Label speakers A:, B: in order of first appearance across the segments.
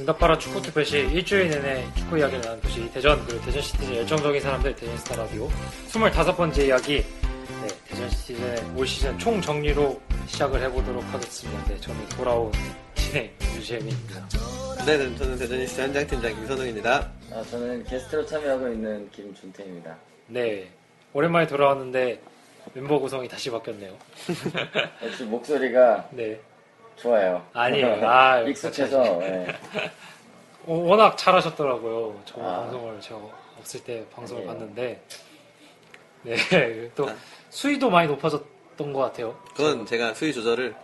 A: 응답하라 축구 특별시 일주일 내내 축구 이야기를 나눈 도시 대전 그리고 대전 시티즌 열정적인 사람들 대저니스타 라디오 25번째 이야기 네, 대전 시티즌의 올 시즌 총 정리로 시작을 해보도록 하겠습니다. 네, 저는 돌아온 진행 유재민입니다.
B: 네, 네, 저는 대저니스타 현장팀장 김선웅입니다.
C: 아, 저는 게스트로 참여하고 있는 김준태입니다.
A: 네, 오랜만에 돌아왔는데 멤버 구성이 다시 바뀌었네요.
C: 역시 목소리가
A: 네,
C: 좋아요.
A: 아니에요. 아,
C: 익숙해서 네.
A: 어, 워낙 잘하셨더라고요. 저
C: 아.
A: 방송을 제가 없을 때 방송을
C: 아니에요.
A: 봤는데 네, 또 수위도 많이 높아졌던 것 같아요.
B: 그건 제가 수위 조절을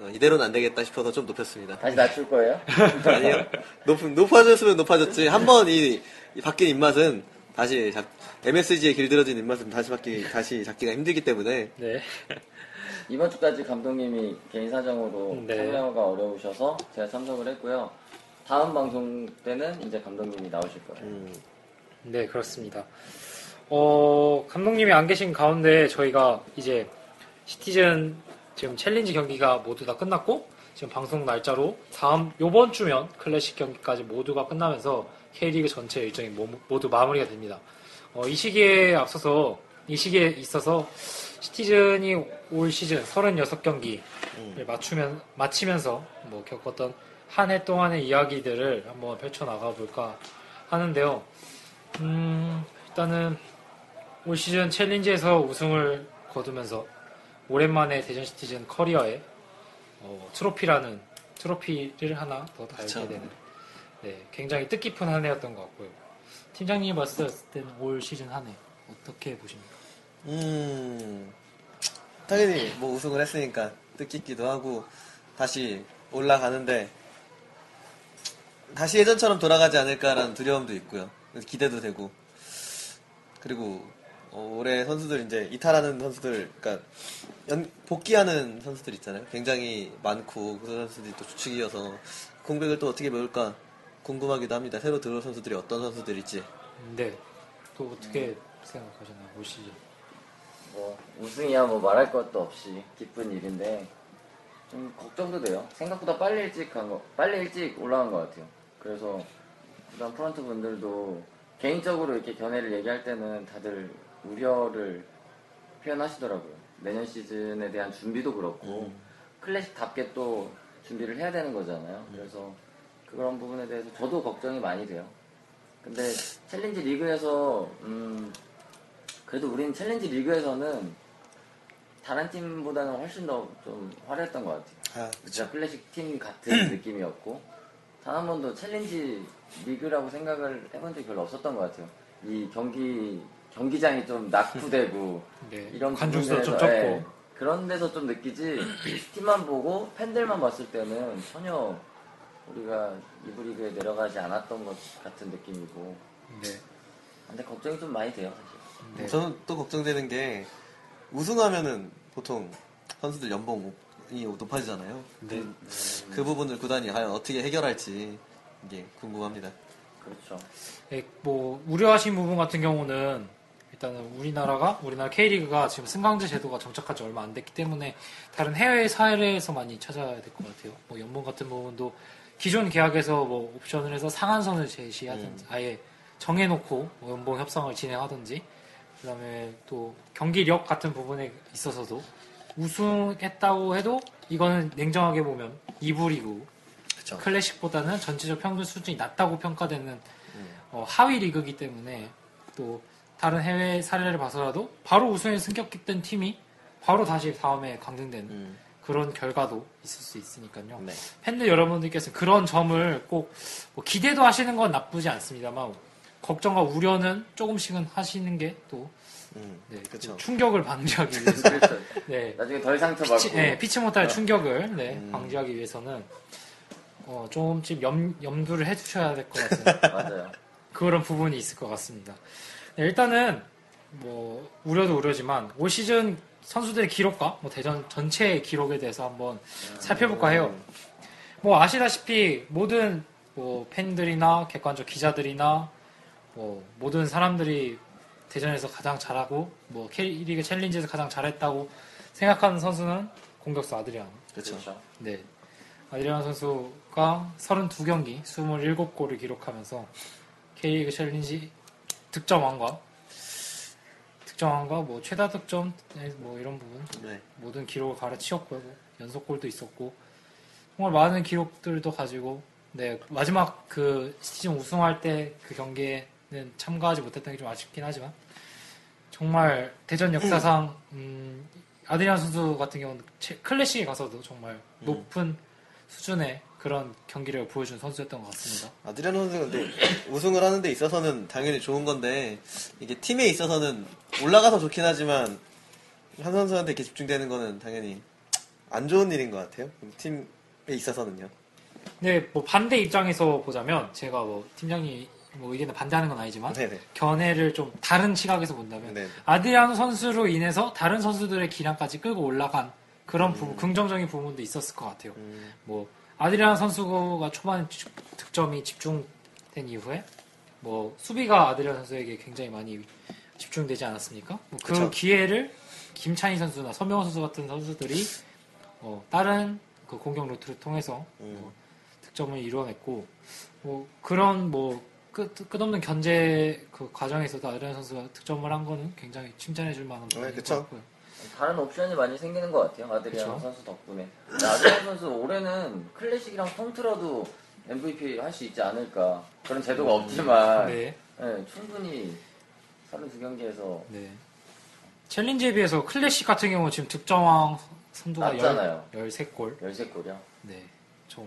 B: 어, 이대로는 안 되겠다 싶어서 좀 높였습니다.
C: 다시 낮출 거예요?
B: 아니요. 높, 높아졌으면 높아졌지. 한 번 이, 이 바뀐 입맛은 다시 잡, MSG에 길들여진 입맛은 다시 바뀌, 다시 잡기가 힘들기 때문에
A: 네,
C: 이번 주까지 감독님이 개인 사정으로
A: 네.
C: 참여가 어려우셔서 제가 참석을 했고요. 다음 방송 때는 이제 감독님이 나오실 거예요.
B: 음,
A: 네 그렇습니다. 어, 감독님이 안 계신 가운데 저희가 이제 시티즌 지금 챌린지 경기가 모두 다 끝났고 지금 방송 날짜로 다음 요번 주면 클래식 경기까지 모두가 끝나면서 K리그 전체 일정이 모- 모두 마무리가 됩니다. 어, 이 시기에 앞서서 이 시기에 있어서 시티즌이 올 시즌 36경기를 맞추면 마치면서 뭐 겪었던 한 해 동안의 이야기들을 한번 펼쳐 나가 볼까 하는데요. 음, 일단은 올 시즌 챌린지에서 우승을 거두면서 오랜만에 대전 시티즌 커리어에 어, 트로피라는 트로피를 하나 더 달게
B: 그쵸.
A: 되는 네, 굉장히 뜻깊은 한 해였던 것 같고요. 팀장님이 봤을 때는 올 시즌 한 해 어떻게 보십니까?
B: 음, 당연히 뭐 우승을 했으니까 뜻깊기도 하고 다시 올라가는데 다시 예전처럼 돌아가지 않을까라는 두려움도 있고요. 기대도 되고 그리고 어, 올해 선수들 이제 이탈하는 선수들, 그러니까 연- 복귀하는 선수들 있잖아요. 굉장히 많고 그 선수들이 또 주축이어서 공백을 또 어떻게 메울까 궁금하기도 합니다. 새로 들어올 선수들이 어떤 선수들일지.
A: 네, 또 어떻게 생각하시나요? 올 시즌?
C: 뭐 우승이야 뭐 말할 것도 없이 기쁜 일인데 좀 걱정도 돼요. 생각보다 빨리 일찍 간 거, 빨리 일찍 올라간 것 같아요. 그래서 그다음 프런트 분들도 개인적으로 이렇게 견해를 얘기할 때는 다들 우려를 표현하시더라고요. 내년 시즌에 대한 준비도 그렇고 클래식답게 또 준비를 해야 되는 거잖아요. 그래서 그런 부분에 대해서 저도 걱정이 많이 돼요. 근데 챌린지 리그에서 음, 그래도 우리는 챌린지 리그에서는 다른 팀보다는 훨씬 더 좀 화려했던 것 같아요.
B: 아,
C: 진짜 클래식 팀 같은 느낌이었고 단 한 번도 챌린지 리그라고 생각을 해본 적이 별로 없었던 것 같아요. 이 경기 경기장이 좀 낙후되고
A: 네,
C: 이런
A: 관중수도 좀 적고
C: 예, 그런 데서 좀 느끼지 팀만 보고 팬들만 봤을 때는 전혀 우리가 이부 리그에 내려가지 않았던 것 같은 느낌이고
A: 네,
C: 근데 걱정이 좀 많이 돼요 사실.
A: 네.
B: 저는 또 걱정되는 게 우승하면은 보통 선수들 연봉이 높아지잖아요.
A: 네.
B: 그, 그 부분을 구단이 과연 어떻게 해결할지 이게 궁금합니다.
C: 그렇죠.
A: 예, 뭐 우려하신 부분 같은 경우는 일단은 우리나라가 우리나라 K리그가 지금 승강제 제도가 정착한 지 얼마 안 됐기 때문에 다른 해외 사례에서 많이 찾아야 될 것 같아요. 뭐 연봉 같은 부분도 기존 계약에서 뭐 옵션을 해서 상한선을 제시하든지 아예 정해놓고 뭐 연봉 협상을 진행하든지 그다음에 또 경기력 같은 부분에 있어서도 우승했다고 해도 이거는 냉정하게 보면 2부 리그
B: 그쵸.
A: 클래식보다는 전체적 평균 수준이 낮다고 평가되는 어, 하위 리그이기 때문에 또 다른 해외 사례를 봐서라도 바로 우승에 승격했던 팀이 바로 다시 다음에 강등되는
B: 음.
A: 그런 결과도 있을 수 있으니까요.
B: 네.
A: 팬들 여러분들께서는 그런 점을 꼭 뭐 기대도 하시는 건 나쁘지 않습니다만 걱정과 우려는 조금씩은 하시는 게또
B: 음,
A: 네, 충격을 방지하기 위해서
C: 그렇죠.
A: 네,
C: 나중에 덜 상처받고.
A: 피치, 네, 피치 못할 충격을 네,
B: 음.
A: 방지하기 위해서는 어, 조금씩 염, 염두를 해주셔야 될 것 같은
C: 맞아요.
A: 그런 부분이 있을 것 같습니다. 네, 일단은 뭐 우려도 우려지만 올 시즌 선수들의 기록과 뭐 대전 전체의 기록에 대해서 한번 살펴볼까 해요. 뭐 아시다시피 모든 뭐 팬들이나 객관적 기자들이나 뭐 모든 사람들이 대전에서 가장 잘하고 뭐 K리그 챌린지에서 가장 잘했다고 생각하는 선수는 공격수 아드리안.
B: 그렇죠.
C: 그렇죠.
A: 네. 아드리안 선수가 32경기 27골을 기록하면서 K리그 챌린지 득점왕과 득점왕과 뭐 최다 득점 네, 뭐 이런 부분
B: 네.
A: 모든 기록을 갈아치웠고요. 뭐 연속골도 있었고 정말 많은 기록들도 가지고 네 마지막 그 시즌 우승할 때 그 경기에는 참가하지 못했던 게 좀 아쉽긴 하지만 정말 대전 역사상 음, 아드리안 선수 같은 경우는 채- 클래식에 가서도 정말 높은 수준의 그런 경기를 보여준 선수였던 것 같습니다.
B: 아드리안 선수가 근데 우승을 하는 데 있어서는 당연히 좋은 건데 이게 팀에 있어서는 올라가서 좋긴 하지만 한 선수한테 이렇게 집중되는 거는 당연히 안 좋은 일인 것 같아요. 팀에 있어서는요.
A: 네, 뭐 반대 입장에서 보자면 제가 뭐 팀장님 뭐 의견에 반대하는 건 아니지만
B: 네네.
A: 견해를 좀 다른 시각에서 본다면
B: 네.
A: 아드리아노 선수로 인해서 다른 선수들의 기량까지 끌고 올라간 그런 부분,
B: 음.
A: 긍정적인 부분도 있었을 것 같아요. 뭐 아드리아노 선수가 초반에 집- 득점이 집중된 이후에 뭐 수비가 아드리아노 선수에게 굉장히 많이 집중되지 않았습니까? 뭐 그
B: 그쵸.
A: 기회를 김찬희 선수나 서명호 선수 같은 선수들이 어, 다른 그 공격 루트를 통해서
B: 음.
A: 뭐 득점을 이뤄냈고 뭐 그런 뭐 끝, 끝없는 견제 그 과정에서도 아드리안 선수가 득점을 한 거는 굉장히 칭찬해줄 만한 부분인 것
B: 그쵸.
A: 같고요.
C: 다른 옵션이 많이 생기는 것 같아요. 아드리안
A: 그쵸.
C: 선수 덕분에. 아드리안 선수 올해는 클래식이랑 통틀어도 MVP 할 수 있지 않을까. 그런 제도가 없지만
A: 네,
C: 네, 충분히 32경기에서
A: 네. 챌린지에 비해서 클래식 같은 경우 지금 득점왕 선두가
C: 낮잖아요.
A: 13골.
C: 13골이요.
A: 네, 좀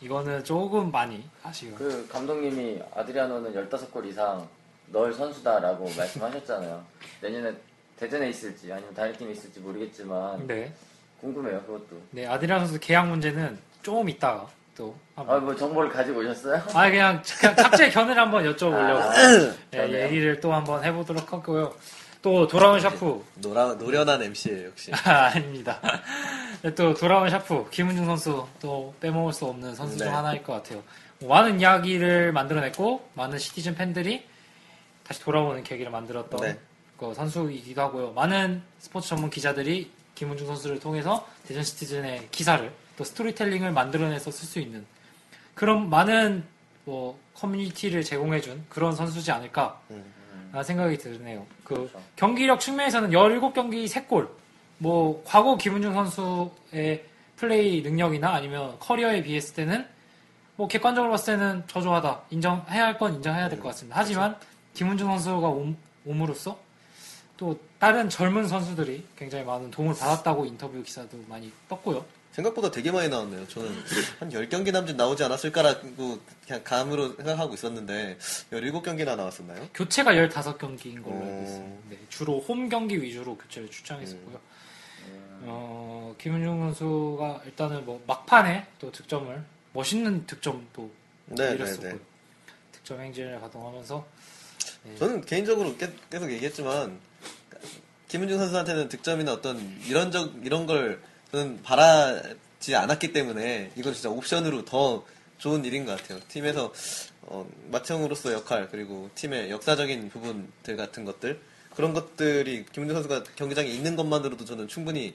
A: 이거는 조금 많이 아쉬워.
C: 그 감독님이 아드리아노는 15골 이상 넣을 선수다라고 말씀하셨잖아요. 내년에 대전에 있을지 아니면 다른 팀에 있을지 모르겠지만
A: 네,
C: 궁금해요 그것도.
A: 네 아드리안 선수 계약 문제는 조금 있다가 또
C: 아 뭐 정보를 가지고 오셨어요?
A: 아 그냥 그냥 갑자기 견해를 한번 여쭤보려고
C: 아,
A: 네? 얘기를 또 한번 해보도록 하고요. 또 돌아온 샤프
B: 노라, 노련한 MC예요 역시.
A: 아, 아닙니다. 네, 또 돌아온 샤프 김은중 선수 또 빼먹을 수 없는 선수 중
B: 네.
A: 하나일 것 같아요. 뭐 많은 이야기를 만들어냈고 많은 시티즌 팬들이 다시 돌아오는 계기를 만들었던
B: 네.
A: 그 선수이기도 하고요. 많은 스포츠 전문 기자들이 김은중 선수를 통해서 대전 시티즌의 기사를 또 스토리텔링을 만들어내서 쓸 수 있는 그런 많은 뭐 커뮤니티를 제공해준 그런 선수지 않을까 라는 생각이 드네요. 그
C: 그렇죠.
A: 경기력 측면에서는 17경기 3골 뭐 과거 김은중 선수의 플레이 능력이나 아니면 커리어에 비했을 때는 뭐 객관적으로 봤을 때는 저조하다 인정해야 할 건 인정해야 될 것 같습니다. 하지만 김은중 선수가 옴, 옴으로써 또 다른 젊은 선수들이 굉장히 많은 도움을 받았다고 인터뷰 기사도 많이 떴고요.
B: 생각보다 되게 많이 나왔네요. 저는 한 10경기 남짓 나오지 않았을까라고 그냥 감으로 생각하고 있었는데 17경기나 나왔었나요?
A: 교체가 15경기인 걸로 알고
B: 오.
A: 있습니다. 네, 주로 홈 경기 위주로 교체를 출장했었고요. 어, 김은중 선수가 일단은 뭐 막판에 또 득점을 멋있는 득점도
B: 네,
A: 이뤘었고요.
B: 네, 네.
A: 득점 행진을 가동하면서 네.
B: 저는 개인적으로 깨- 계속 얘기했지만 김은중 선수한테는 득점이나 어떤 이런 적 이런 걸 바라지 않았기 때문에 이건 진짜 옵션으로 더 좋은 일인 것 같아요. 팀에서 어, 마청으로서 역할 그리고 팀의 역사적인 부분들 같은 것들 그런 것들이 김은중 선수가 경기장에 있는 것만으로도 저는 충분히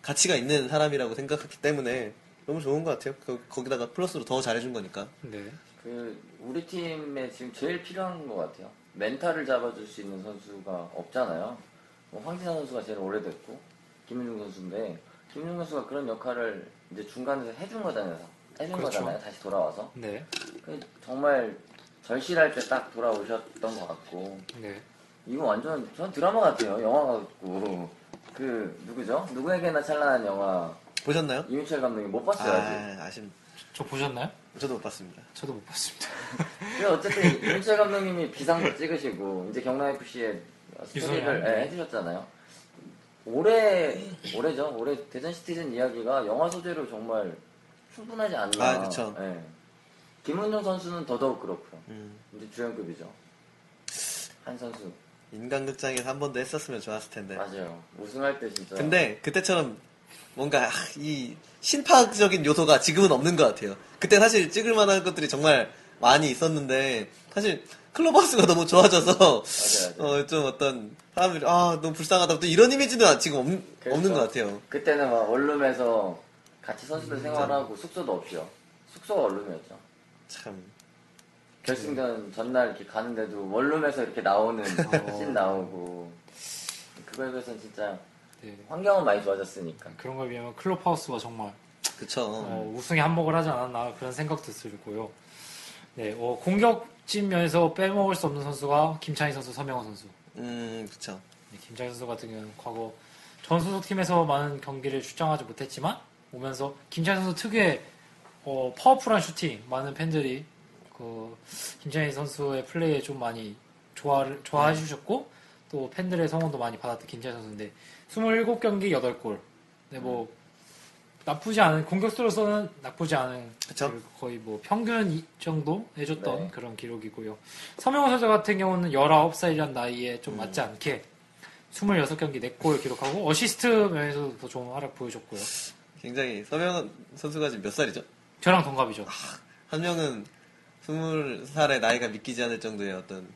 B: 가치가 있는 사람이라고 생각했기 때문에 너무 좋은 것 같아요. 그- 거기다가 플러스로 더 잘해준 거니까.
A: 네.
C: 그 우리 팀에 지금 제일 필요한 것 같아요. 멘탈을 잡아줄 수 있는 선수가 없잖아요. 뭐 황진아 선수가 제일 오래됐고 김윤중 선수인데 김윤중 선수가 그런 역할을 이제 중간에서 해준 거잖아요. 해준
A: 그렇죠.
C: 거잖아요. 다시 돌아와서
A: 네.
C: 그 정말 절실할 때 딱 돌아오셨던 것 같고
A: 네.
C: 이거 완전 전 드라마 같아요. 영화 같고 그 누구죠? 누구에게나 찬란한 영화
B: 보셨나요?
C: 이민철 감독님 못 봤어요 아직.
B: 아, 아쉽.
A: 저 보셨나요?
B: 저도 못 봤습니다.
A: 저도 못 봤습니다.
C: 근데 어쨌든 이민철 감독님이 비상도 찍으시고 이제 경남 FC에. 스토리를 예, 해주셨잖아요. 올해 올해죠. 올해 대전 시티즌 이야기가 영화 소재로 정말 충분하지 않나.
B: 아, 그쵸.
C: 예. 김은정 선수는 더더욱 그렇고요.
B: 음,
C: 이제 주연급이죠. 한 선수
B: 인간극장에서 한 번 더 했었으면 좋았을 텐데.
C: 맞아요. 우승할 때 진짜.
B: 근데 그때처럼 뭔가 아, 이 신파적인 요소가 지금은 없는 것 같아요. 그때 사실 찍을 만한 것들이 정말 많이 있었는데 사실 클럽하우스가 너무 좋아져서
C: 맞아요, 맞아요.
B: 어, 좀 어떤 사람들이 아 너무 불쌍하다 또 이런 이미지는 지금 없,
C: 그렇죠.
B: 없는 것 같아요.
C: 그때는 막 원룸에서 같이 선수들
B: 음,
C: 생활하고 숙소도 없이요. 숙소가 원룸이었죠.
B: 참
C: 결승전 전날 이렇게 가는데도 원룸에서 이렇게 나오는
A: 어.
C: 씬 나오고 그거에 비해서는 진짜
A: 네.
C: 환경은 많이 좋아졌으니까
A: 그런 거에 비하면 클럽하우스가 정말
B: 그쵸.
A: 어, 우승에 한몫을 하지 않았나 그런 생각도 들고요. 네, 어, 공격진 면에서 빼먹을 수 없는 선수가 김찬희 선수, 서명호 선수.
B: 음 그쵸.
A: 네, 김찬희 선수 같은 경우는 과거 전 소속팀에서 많은 경기를 출장하지 못했지만 오면서 김찬희 선수 특유의 어, 파워풀한 슈팅 많은 팬들이 그 김찬희 선수의 플레이에 좀 많이 좋아를 좋아해 주셨고 또 팬들의 성원도 많이 받았던 김찬희 선수인데 27경기 8골. 네, 뭐 나쁘지 않은 공격수로서는 나쁘지 않은
B: 그쵸.
A: 그 거의 뭐 평균 이 정도 해줬던
C: 네.
A: 그런 기록이고요. 서명원 선수 같은 경우는 19살이란 나이에 좀 맞지 않게 26경기 4골 기록하고 어시스트 면에서도 더 좋은 활약 보여줬고요.
B: 굉장히 서명원 선수가 지금 몇 살이죠?
A: 저랑 동갑이죠.
B: 한 명은 스물 살의 나이가 믿기지 않을 정도의 어떤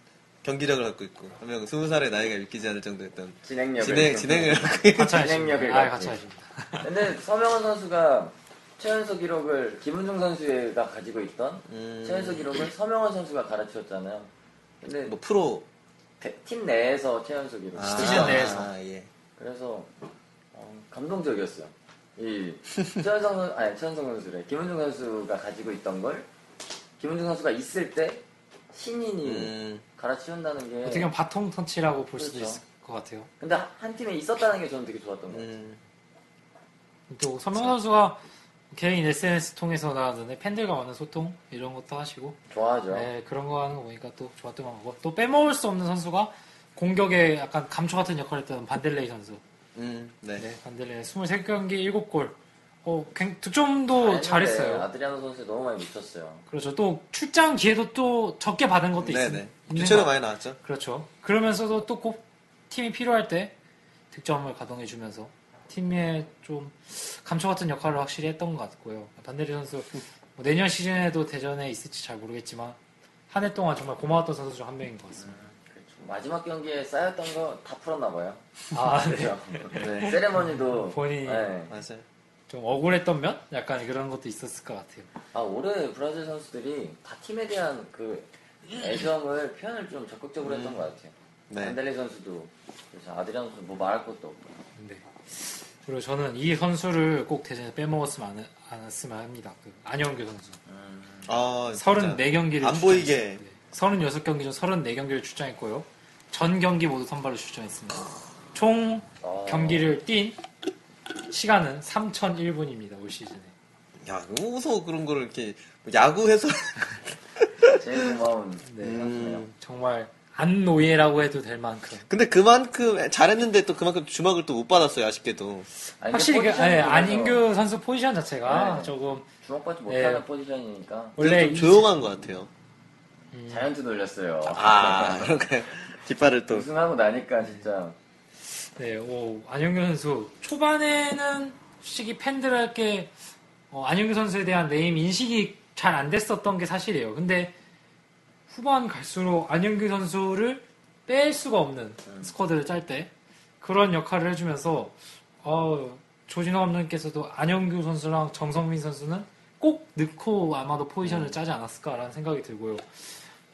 B: 경기력을 갖고 있고 한 명은 스무 살의 나이가 믿기지 않을 정도의 어떤
C: 진행력을
B: 진행 진행을 갖고 있고
C: 진행력을.
A: 아,
C: 갖고.
A: 하십니다.
C: 근데 서명원 선수가 최연소 기록을 김은중 선수가 가지고 있던
B: 음,
C: 최연소 기록을 서명원 선수가 갈아치웠잖아요. 근데
B: 뭐 프로
C: 대- 팀 내에서 최연소 기록.
B: 아,
A: 시티즌 내에서.
B: 아, 예.
C: 그래서 어, 감동적이었어요. 이 최연성 선 아니 최연성 선수래 김은중 선수가 가지고 있던 걸 김은중 선수가 있을 때 신인이
B: 음,
C: 갈아치운다는 게
A: 어떻게 보면 바통 터치라고 볼 수도
C: 그렇죠.
A: 있을 것 같아요.
C: 근데 한 팀에 있었다는 게 저는 되게 좋았던 것 같아요.
B: 음,
A: 또 서명호 선수가 개인 SNS 통해서 나왔는데 팬들과 많은 소통 이런 것도 하시고
C: 좋아하죠.
A: 네, 그런 거 하는 거 보니까 또 좋았던 것 같고 또 빼먹을 수 없는 선수가 공격에 약간 감초 같은 역할을 했던 반델레이 선수.
B: 음, 네.
A: 네, 반델레이 23경기 7골. 어, 굉- 득점도
C: 잘했는데
A: 잘했어요.
C: 아드리아노 선수 너무 많이 미쳤어요.
A: 그렇죠. 또 출장 기회도 또 적게 받은 것도 있,
B: 네네.
A: 있는
B: 교체로
A: 것
B: 많이 나왔죠.
A: 그렇죠. 그러면서도 또 꼭 팀이 필요할 때 득점을 가동해주면서 팀에 좀 감초 같은 역할을 확실히 했던 것 같고요. 반데리 선수 뭐 내년 시즌에도 대전에 있을지 잘 모르겠지만 한 해 동안 정말 고마웠던 선수 중 한 명인 것 같습니다.
C: 그렇죠. 마지막 경기에 쌓였던 거 다 풀었나 봐요.
A: 아, 네.
C: 그렇죠.
B: 네.
C: 세레머니도
A: 본인이
C: 네.
B: 맞아요.
A: 좀 억울했던 면? 약간 그런 것도 있었을 것 같아요.
C: 아 올해 브라질 선수들이 다 팀에 대한 그 애정을 표현을 좀 적극적으로 했던 것 같아요.
B: 네.
C: 안델리 선수도 그래서 아드리안 선수 뭐 말할 것도 없고.
A: 네. 그리고 저는 이 선수를 꼭 대전에 빼먹었으면 안, 않았으면 합니다. 그 안영규 선수.
B: 아, 진짜.
A: 34경기를
B: 안 보이게.
A: 36경기 중 34경기를 출장했고요. 전 경기 모두 선발로 출전했습니다. 총
C: 아.
A: 경기를 뛴 시간은 3,001분입니다. 올 시즌에.
B: 야, 무서워 그런 거를 이렇게 뭐 야구해서
C: 제일 고마운
A: 네.
C: 선수네요.
A: 정말 안 노예라고 해도 될 만큼.
B: 근데 그만큼 잘했는데 또 그만큼 주막을 또 못 받았어요 아쉽게도.
C: 아니,
A: 확실히 그, 예, 안인규 선수 포지션 자체가
C: 네.
A: 조금
C: 주목받지 못하는
A: 네.
C: 포지션이니까
A: 원래
B: 좀
A: 이-
B: 조용한 것 같아요.
A: 음,
C: 자이언트 돌렸어요.
B: 아, 그런가요? 뒷발을 또.
C: 우승하고 나니까 진짜
A: 네, 오, 안영규 선수 초반에는 솔직히 팬들에게 어, 안영규 선수에 대한 네임 인식이 잘 안 됐었던 게 사실이에요. 근데 후반 갈수록 안영규 선수를 뺄 수가 없는 스쿼드를 짤 때 그런 역할을 해주면서 어, 조진호 감독님께서도 안영규 선수랑 정성민 선수는 꼭 넣고 아마도 포지션을 짜지 않았을까라는 생각이 들고요.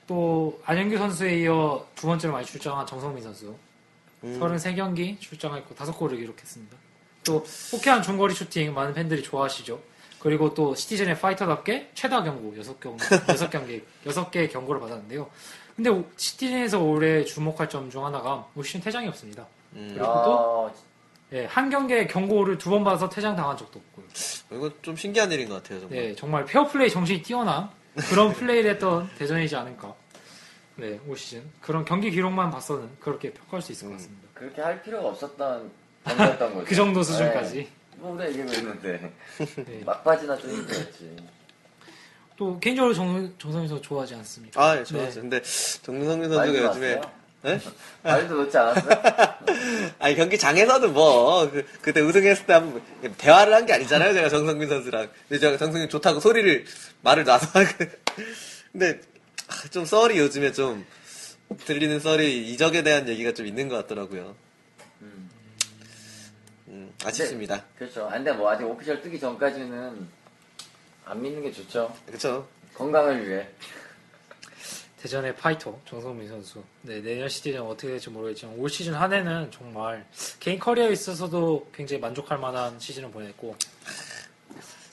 A: 또 안영규 선수에 이어 두 번째로 많이 출장한 정성민 선수
B: 음.
A: 33경기 출장했고 5골을 기록했습니다. 또 호쾌한 중거리 슈팅 많은 팬들이 좋아하시죠. 그리고 또 시티즌의 파이터답게 최다 경고 6경, 6경기, 6개의 경고를 받았는데요. 근데 시티즌에서 올해 주목할 점 중 하나가 올 시즌 퇴장이 없습니다.
B: 음.
A: 그리고 또
C: 야,
A: 예, 한 경기에 경고를 두 번 받아서 퇴장 당한 적도 없고요.
B: 이거 좀 신기한 일인 것 같아요, 정말.
A: 네, 정말 페어플레이 정신이 뛰어난 그런 플레이를 했던 대전이지 않을까. 네, 올 시즌. 그런 경기 기록만 봐서는 그렇게 평가할 수 있을 것 같습니다.
C: 그렇게 할 필요가 없었던.
A: 그 정도 수준까지.
C: 네. 뭐 우리가 이기고 있는데
A: 네.
C: 막바지나 좀 힘들었지.
A: 또 개인적으로 정, 정성희 선수 좋아하지 않습니까?
B: 아, 예, 좋았어요. 근데 정성민 선수가 요즘에? 네?
C: 말도 놓지 않았어요?
B: 아니 경기 장에서는 뭐 그, 그때 우승했을 때 한번 대화를 한 게 아니잖아요 제가 정성민 선수랑 근데 제가 정성민 좋다고 소리를 말을 놔서 하고. 근데 아, 좀 썰이 요즘에 좀 들리는 썰이 이적에 대한 얘기가 좀 있는 것 같더라고요 아쉽습니다
C: 그렇죠. 아, 근데 뭐 아직 오피셜 뜨기 전까지는 안 믿는 게 좋죠.
B: 그렇죠
C: 건강을 위해.
A: 대전의 파이터 정성민 선수. 네, 내년 시즌은 어떻게 될지 모르겠지만 올 시즌 한 해는 정말 개인 커리어에 있어서도 굉장히 만족할 만한 시즌을 보냈고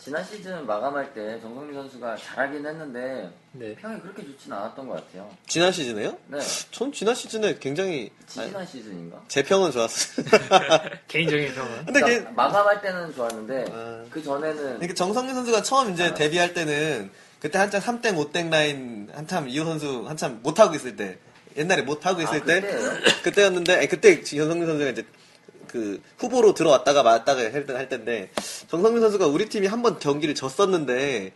C: 지난 시즌 마감할 때 정성민 선수가 잘하긴 했는데
A: 네.
C: 평이 그렇게 좋진 않았던 것 같아요.
B: 지난 시즌에요?
C: 네.
B: 전 지난 시즌에 굉장히 아니,
C: 지난 시즌인가?
B: 제 평은 좋았어요
A: 개인적인 평은
B: 근데
C: 그러니까
B: 걔,
C: 마감할 때는 좋았는데
B: 아.
C: 그 전에는
B: 그러니까 정성민 선수가 처음 이제 데뷔할 때는 그때 한참 3땡 5땡 라인 한참 이호 선수 한참 못 하고 있을 때 옛날에 못 하고 있을
C: 아,
B: 때? 그때였는데 아니, 그때 정성민 선수가 이제 그 후보로 들어왔다가 말았다가 할, 때인데 정성민 선수가 우리 팀이 한 번 경기를 졌었는데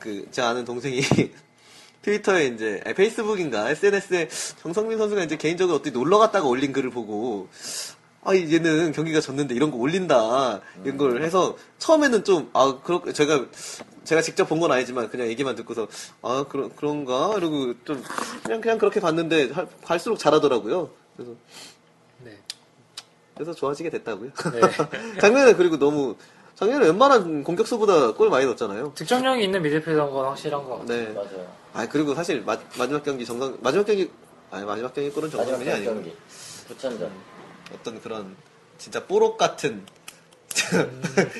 B: 그 제가 아는 동생이 트위터에 이제 아니, 페이스북인가 SNS에 정성민 선수가 이제 개인적으로 어디 놀러 갔다가 올린 글을 보고 아 얘는 경기가 졌는데 이런 거 올린다 이런 걸 해서 처음에는 좀 아 그렇 제가 제가 직접 본 건 아니지만 그냥 얘기만 듣고서 아 그런 그런가 이러고 좀 그냥 그냥 그렇게 봤는데 할- 갈수록 잘하더라고요. 그래서
A: 네.
B: 그래서 좋아지게 됐다고요.
A: 네.
B: 작년에 그리고 너무 작년에 웬만한 공격수보다 골 많이 넣었잖아요.
A: 득점력이 있는 미드필더인 건 확실한 것 같아요.
B: 네.
C: 맞아요.
B: 아 그리고 사실 마, 지막 경기 정상 마지막 경기 아니 마지막 경기 골은 정상민이 아니고
C: 경기 부천전.
B: 어떤 그런 진짜 뽀록 같은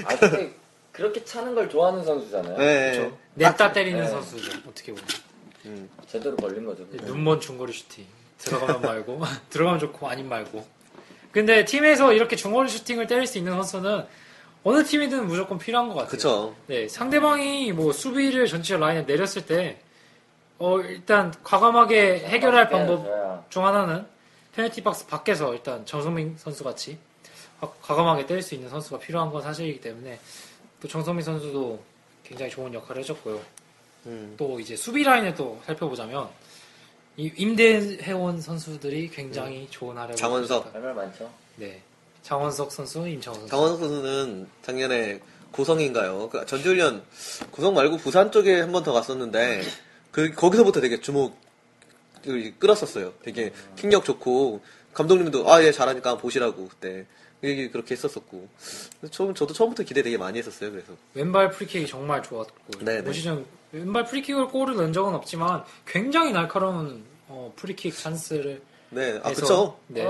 C: 아 근데 그렇게 차는 걸 좋아하는 선수잖아요.
B: 네.
A: 그렇죠. 냈다 때리는
C: 네.
A: 선수죠. 어떻게 보면.
B: 음.
C: 제대로 걸린 거죠.
A: 눈먼 중거리 슈팅. 들어가면 말고 들어가면 좋고 아님 말고. 근데 팀에서 이렇게 중거리 슈팅을 때릴 수 있는 선수는 어느 팀이든 무조건 필요한 것 같아요.
B: 그쵸.
A: 네, 상대방이 뭐 수비를 전체 라인에 내렸을 때, 어, 일단 과감하게 해결할 방법
C: 줘야.
A: 중 하나는 페널티 박스 밖에서 일단 정성민 선수 같이 과- 과감하게 때릴 수 있는 선수가 필요한 건 사실이기 때문에 또 정성민 선수도 굉장히 좋은 역할을 해줬고요.
B: 음.
A: 또 이제 수비 라인을 또 살펴보자면 이 임대해온 선수들이 굉장히 좋은 활약을
B: 장원석.
C: 할말 많죠.
A: 네, 장원석 선수, 임창원 선수.
B: 장원석 선수는 작년에 고성인가요? 그 전지훈련 고성 말고 부산 쪽에 한 번 더 갔었는데 그 거기서부터 되게 주목을 끌었었어요. 되게 킥력 좋고 감독님도 아 얘 잘하니까 보시라고 그때 얘기 그렇게 했었었고 처음 저도 처음부터 기대 되게 많이 했었어요. 그래서
A: 왼발 프리킥이 정말 좋았고
B: 네네.
A: 올 시즌 왼발 프리킥을 골을 넣은 적은 없지만 굉장히 날카로운 어, 프리킥 찬스를
B: 네, 아 그쵸.
A: 네.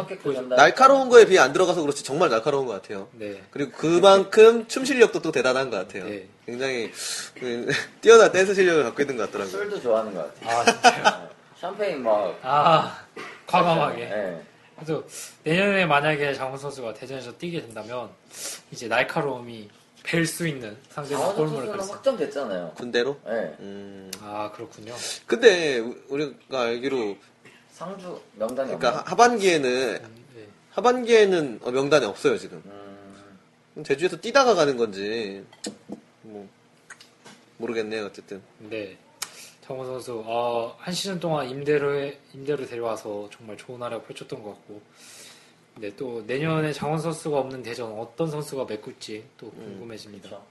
B: 날카로운 거에 비해 안 들어가서 그렇지 정말 날카로운 것 같아요.
A: 네.
B: 그리고 그만큼 춤 실력도 또 대단한 것 같아요.
A: 네.
B: 굉장히 그, 뛰어난 댄스 실력을 갖고 있는 것 같더라고요.
C: 술도 좋아하는 것 같아요.
A: 아 진짜요?
C: 샴페인 막.
A: 아 과감하게.
C: 네.
A: 그래서 내년에 만약에 장원 선수가 대전에서 뛰게 된다면 이제 날카로움이 뵐 수 있는 상대방
C: 장원석
A: 골문을
C: 선수는
A: 갈수.
C: 확정됐잖아요.
B: 군대로?
C: 네.
B: 음.
A: 아 그렇군요.
B: 근데 우- 우리가 알기로
C: 상주 명단이
B: 그러니까
C: 없나요?
B: 하반기에는
A: 음, 네.
B: 하반기에는 어, 명단에 없어요 지금.
C: 음,
B: 제주에서 뛰다가 가는 건지 뭐 모르겠네요 어쨌든.
A: 네. 장원 선수 아, 한 시즌 동안 임대로 임대로 데려와서 정말 좋은 활약 펼쳤던 것 같고. 네, 또 내년에 장원 선수가 없는 대전 어떤 선수가 메꿀지 또 궁금해집니다.
C: 그렇죠.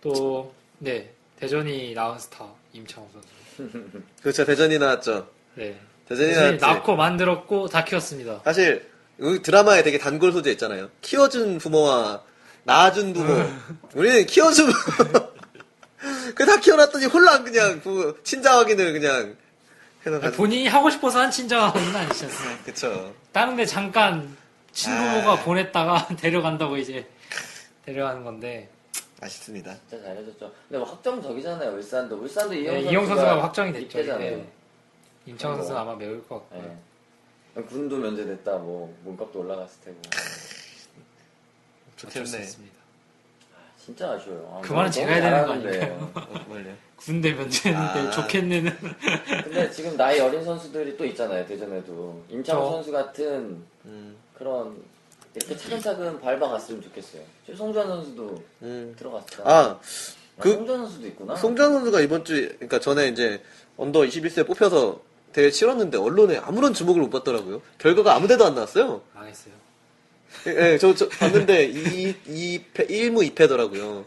A: 또 네, 대전이 낳은 스타 임창원 선수.
B: 그렇죠 대전이 나왔죠.
A: 네.
B: 대전이
A: 대전이
B: 나왔지.
A: 낳고 만들었고 다 키웠습니다.
B: 사실 여기 드라마에 되게 단골 소재 있잖아요. 키워준 부모와 낳아준 부모. 우리는 키워준 그 다 키워놨더니 홀랑 그냥 부모 친자 확인을 그냥 해서.
A: 본인이 하고 싶어서 한 아니지 않습니까?
B: 그쵸.
A: 다른 데 잠깐 친부모가
B: 아.
A: 보냈다가 데려간다고 이제 데려가는 건데
B: 아쉽습니다.
C: 진짜 잘해줬죠. 근데 뭐 확정적이잖아요. 울산도. 울산도 이영,
A: 네,
C: 선수가,
A: 이용 선수가 확정이 됐죠. 네. 임창원 선수는
C: 아이고.
A: 아마 매울 것 같고 요.
C: 네. 군도 면제됐다. 뭐 몸값도 올라갔을 테고.
B: 좋겠네.
A: 없습니다.
C: 진짜 아쉬워요. 아,
A: 그 말은 제가 해야 되는 거. 아닐까요?
B: 어?
A: 군대 면제인데
B: 아.
A: 좋겠네는.
C: 근데 지금 나이 어린 선수들이 또 있잖아요. 대전에도 임창호
A: 저-
C: 선수 같은
B: 음,
C: 그런 이렇게 차근차근 밟아갔으면 좋겠어요. 지금 송주환 선수도
B: 음.
C: 들어갔어요.
B: 아, 그-
C: 송주환 선수도 있구나.
B: 송주환 선수가 이번 주에, 그러니까 전에 이제 언더 21세에 뽑혀서 대회 치렀는데 언론에 아무런 주목을 못 받더라고요. 결과가 아무데도 안 나왔어요.
A: 망했어요.
B: 예, 예, 저, 저 봤는데 2, 2패, 1무 2패더라고요.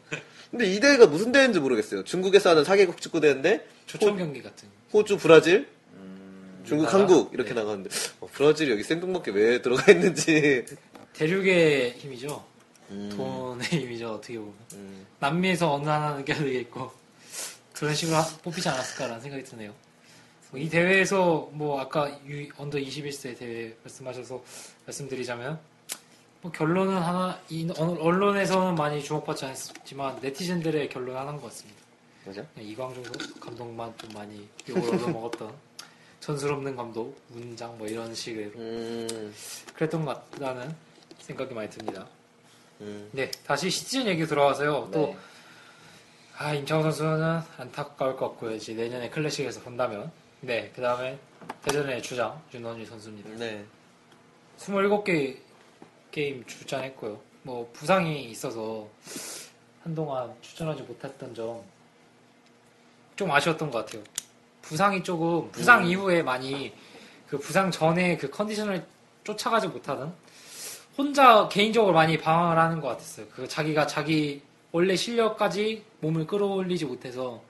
B: 근데 이 대회가 무슨 대회인지 모르겠어요. 중국에서 하는 4개국 축구 대회인데
A: 초청 경기 같은.
B: 호주, 브라질,
C: 음,
B: 중국? 한국 이렇게
A: 네.
B: 나가는데 어, 브라질이 여기 생뚱맞게 왜 들어가 있는지.
A: 대륙의 힘이죠.
B: 음,
A: 돈의 힘이죠. 어떻게 보면.
B: 음.
A: 남미에서 어느 하나는 껴야되겠고 그런 식으로 하- 뽑히지 않았을까라는 생각이 드네요. 뭐이 대회에서 뭐 아까 유- 언더 21세 대회 말씀하셔서 말씀드리자면 뭐 결론은 하나 이 어- 언론에서는 많이 주목받지 않았지만 네티즌들의 결론 하나인 것 같습니다.
B: 뭐죠?
A: 그냥 이광종 감독만 좀 많이 욕을 얻어먹었던 전술 없는 감독, 문장 뭐 이런 식으로
B: 음,
A: 그랬던 것 같다는 생각이 많이 듭니다.
B: 음.
A: 네, 다시 시즌 얘기 들어와서요. 또
C: 네.
A: 아, 임창호 선수는 안타까울 것 같고요. 이제 내년에 클래식에서 본다면. 네, 그 다음에 대전의 주장, 윤원희 선수입니다.
B: 네.
A: 27개 게임 출전했고요. 뭐, 부상이 있어서 한동안 출전하지 못했던 점, 좀 아쉬웠던 것 같아요. 부상이 조금, 부상 이후에 많이, 그 부상 전에 그 컨디션을 쫓아가지 못하는, 혼자 개인적으로 많이 방황을 하는 것 같았어요. 그 자기가 자기 원래 실력까지 몸을 끌어올리지 못해서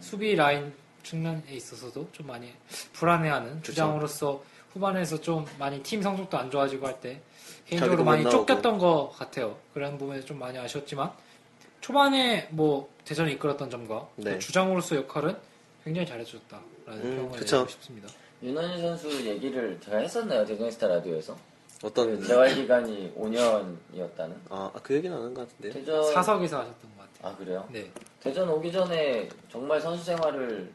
A: 수비 라인 측면에 있어서도 좀 많이 불안해하는 주장으로서 후반에서 좀 많이 팀 성적도 안 좋아지고 할 때 개인적으로 많이. 쫓겼던 것 같아요. 그런 부분에서 좀 많이 아쉬웠지만 초반에 뭐 대전을 이끌었던 점과
B: 네.
A: 또 주장으로서 역할은 굉장히 잘해줬다라는
B: 음,
A: 평을
B: 그쵸.
A: 내리고 싶습니다.
C: 윤원희 선수 얘기를 제가 했었나요? 대전스타 라디오에서?
B: 어떤,
C: 그 재활 기간이 5년이었다는.
B: 아, 그 얘기는 안 한 것 같은데요.
C: 대전
A: 사석에서 하셨던 것 같아요.
C: 아 그래요?
A: 네.
C: 대전 오기 전에 정말 선수 생활을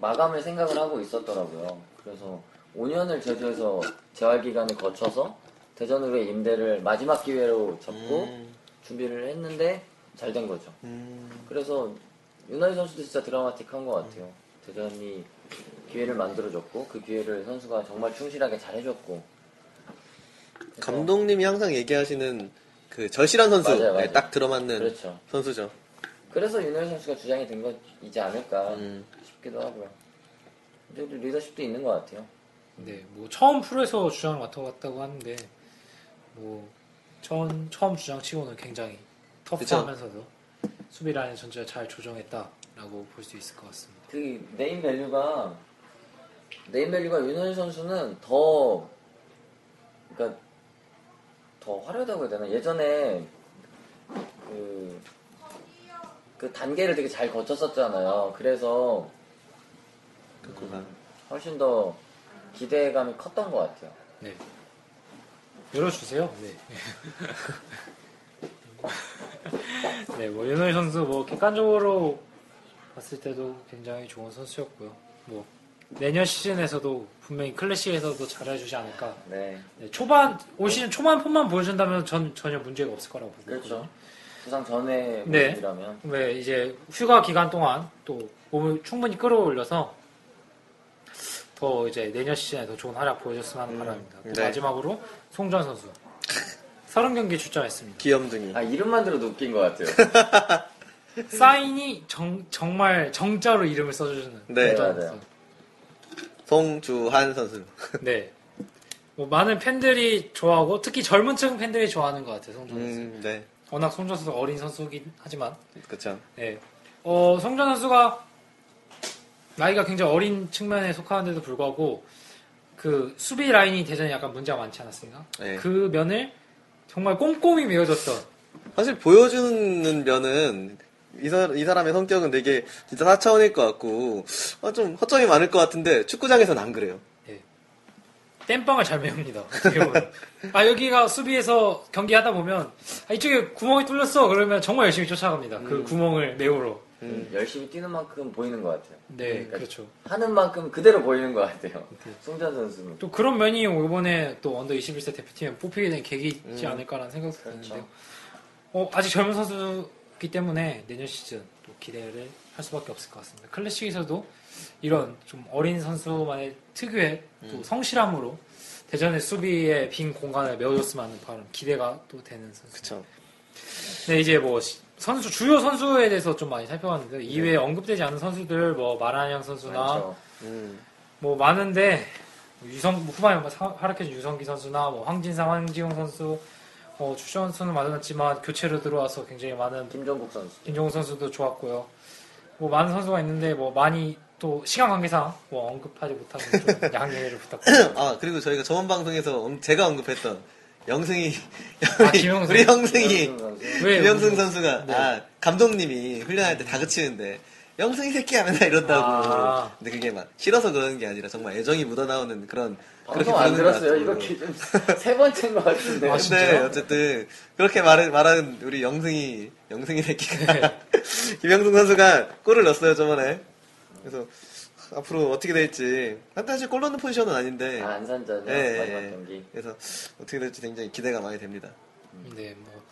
C: 마감을 생각을 하고 있었더라고요. 그래서 5년을 제주에서 재활 기간을 거쳐서 대전으로의 임대를 마지막 기회로 잡고
B: 음,
C: 준비를 했는데 잘 된 거죠.
B: 음.
C: 그래서 윤하희 선수도 진짜 드라마틱한 것 같아요. 대전이 기회를 만들어줬고 그 기회를 선수가 정말 충실하게 잘해줬고 그래서
B: 감독님이 항상 얘기하시는 그 절실한 선수.
C: 맞아요,
B: 네,
C: 맞아요.
B: 딱 들어맞는
C: 그렇죠.
B: 선수죠.
C: 그래서 윤원일 선수가 주장이 된 것이지 않을까
B: 음.
C: 싶기도 하고요. 근데 리더십도 있는 것 같아요.
A: 네, 뭐 처음 프로에서 주장을 맡아봤다고 하는데 뭐 처음 처음 주장 치고는 굉장히 터프하면서도 수비 라인 전체가 잘 조정했다라고 볼 수 있을 것 같습니다.
C: 그 네임 밸류가 네임 밸류가 윤원일 선수는 더 그러니까 더 화려하다고 해야 되나 예전에 그, 그 단계를 되게 잘 거쳤었잖아요 그래서
B: 그렇구나.
C: 훨씬 더 기대감이 컸던 것 같아요
A: 네, 열어주세요. 네. 네, 뭐 윤호희 선수 뭐 객관적으로 봤을 때도 굉장히 좋은 선수였고요. 뭐 내년 시즌에서도 분명히 클래식에서도 잘해주지 않을까.
C: 네
A: 네, 초반 올 시즌 초반 폼만 보여준다면 전 전혀 문제가 없을 거라고 보고
C: 그렇죠. 부상 전에
A: 네.
C: 모습이라면
A: 왜 이제 휴가 기간 동안 또 몸을 충분히 끌어올려서 더 이제 내년 시즌에 더 좋은 활약 보여줬으면 하는 바람입니다. 또
B: 네.
A: 마지막으로 송전 선수 30경기 출전했습니다.
B: 귀염둥이.
C: 아 이름만 들어도 웃긴 것 같아요
A: 사인이 정, 정말 정자로 이름을 써주는
B: 네,
C: 맞아요.
B: 송주한 선수.
A: 네. 뭐 많은 팬들이 좋아하고 특히 젊은 층 팬들이 좋아하는 것 같아요. 송전 선수.
B: 음, 네.
A: 워낙 송전 선수 어린 선수긴 하지만
B: 그쵸.
A: 네. 어, 성전 선수가 나이가 굉장히 어린 측면에 속하는데도 불구하고 그 수비 라인이 대전에 약간 문제가 많지 않았습니까?
B: 네.
A: 그 면을 정말 꼼꼼히 메워줬던
B: 사실 보여주는 면은 이, 사, 이 사람의 성격은 되게 진짜 4차원일 것 같고 아, 좀 허점이 많을 것 같은데 축구장에서는 안 그래요.
A: 땜빵을 잘 메웁니다. 아 여기가 수비에서 경기하다 보면 아, 이쪽에 구멍이 뚫렸어 그러면 정말 열심히 쫓아갑니다. 그 구멍을 메우러.
B: 음.
C: 열심히 뛰는 만큼 보이는 것 같아요.
A: 네,
C: 그러니까
A: 그렇죠.
C: 하는 만큼 그대로 보이는 것 같아요.
A: 네.
C: 송전 선수는.
A: 또 그런 면이 이번에 또 언더 21세 대표팀에 뽑히게 된 계기이지
B: 음.
A: 않을까라는 생각도
C: 그렇죠.
A: 드는데요. 어, 아직 젊은 선수이기 때문에 내년 시즌 또 기대를 할 수밖에 없을 것 같습니다. 클래식에서도 이런 좀 어린 선수만의 특유의 또 성실함으로 대전의 수비의 빈 공간을 메워줬으면 하는 바람 기대가 또 되는 선수.
B: 그쵸.
A: 네, 이제 뭐 시- 선수 주요 선수에 대해서 좀 많이 살펴봤는데 이외에 언급되지 않은 선수들 뭐 마란양 선수나.
B: 음.
A: 뭐 많은데 유성 후반에 뭐 사- 활약해준 유성기 선수나 뭐 황진상, 황지용 선수, 어, 추 선수는 맞았지만 교체로 들어와서 굉장히 많은
C: 김종국 선수.
A: 김종우 선수도 좋았고요. 뭐 많은 선수가 있는데 뭐 많이 또 시간 관계상 뭐 언급하지 못하고 좀 양해를 부탁드립니다.
B: 아 그리고 저희가 저번 방송에서 언- 제가 언급했던 영승이
A: 아, 김영승.
B: 우리
C: 선수.
A: 왜
B: 김영승 선수가
A: 네.
B: 아 감독님이 훈련할 때 다그치는데 영승이 새끼야 맨날 이런다고
A: 아.
B: 근데 그게 막 싫어서 그러는 게 아니라 정말 애정이 묻어나오는 그런 그렇게
C: 방송 안 들었어요. 좀세 번째인 것 같은데.
A: 아,
B: 근데? 어쨌든 그렇게 말을 말하는 우리 영승이 영승이 새끼가
A: 네.
B: 김영승 선수가 골을 넣었어요 저번에 그래서 앞으로 어떻게 될지 사실 골 넣는 포지션은 아닌데
C: 아, 안산전이요.
B: 예,
C: 마지막
B: 예.
C: 경기.
B: 그래서 어떻게 될지 굉장히 기대가 많이 됩니다.
A: 네, 뭐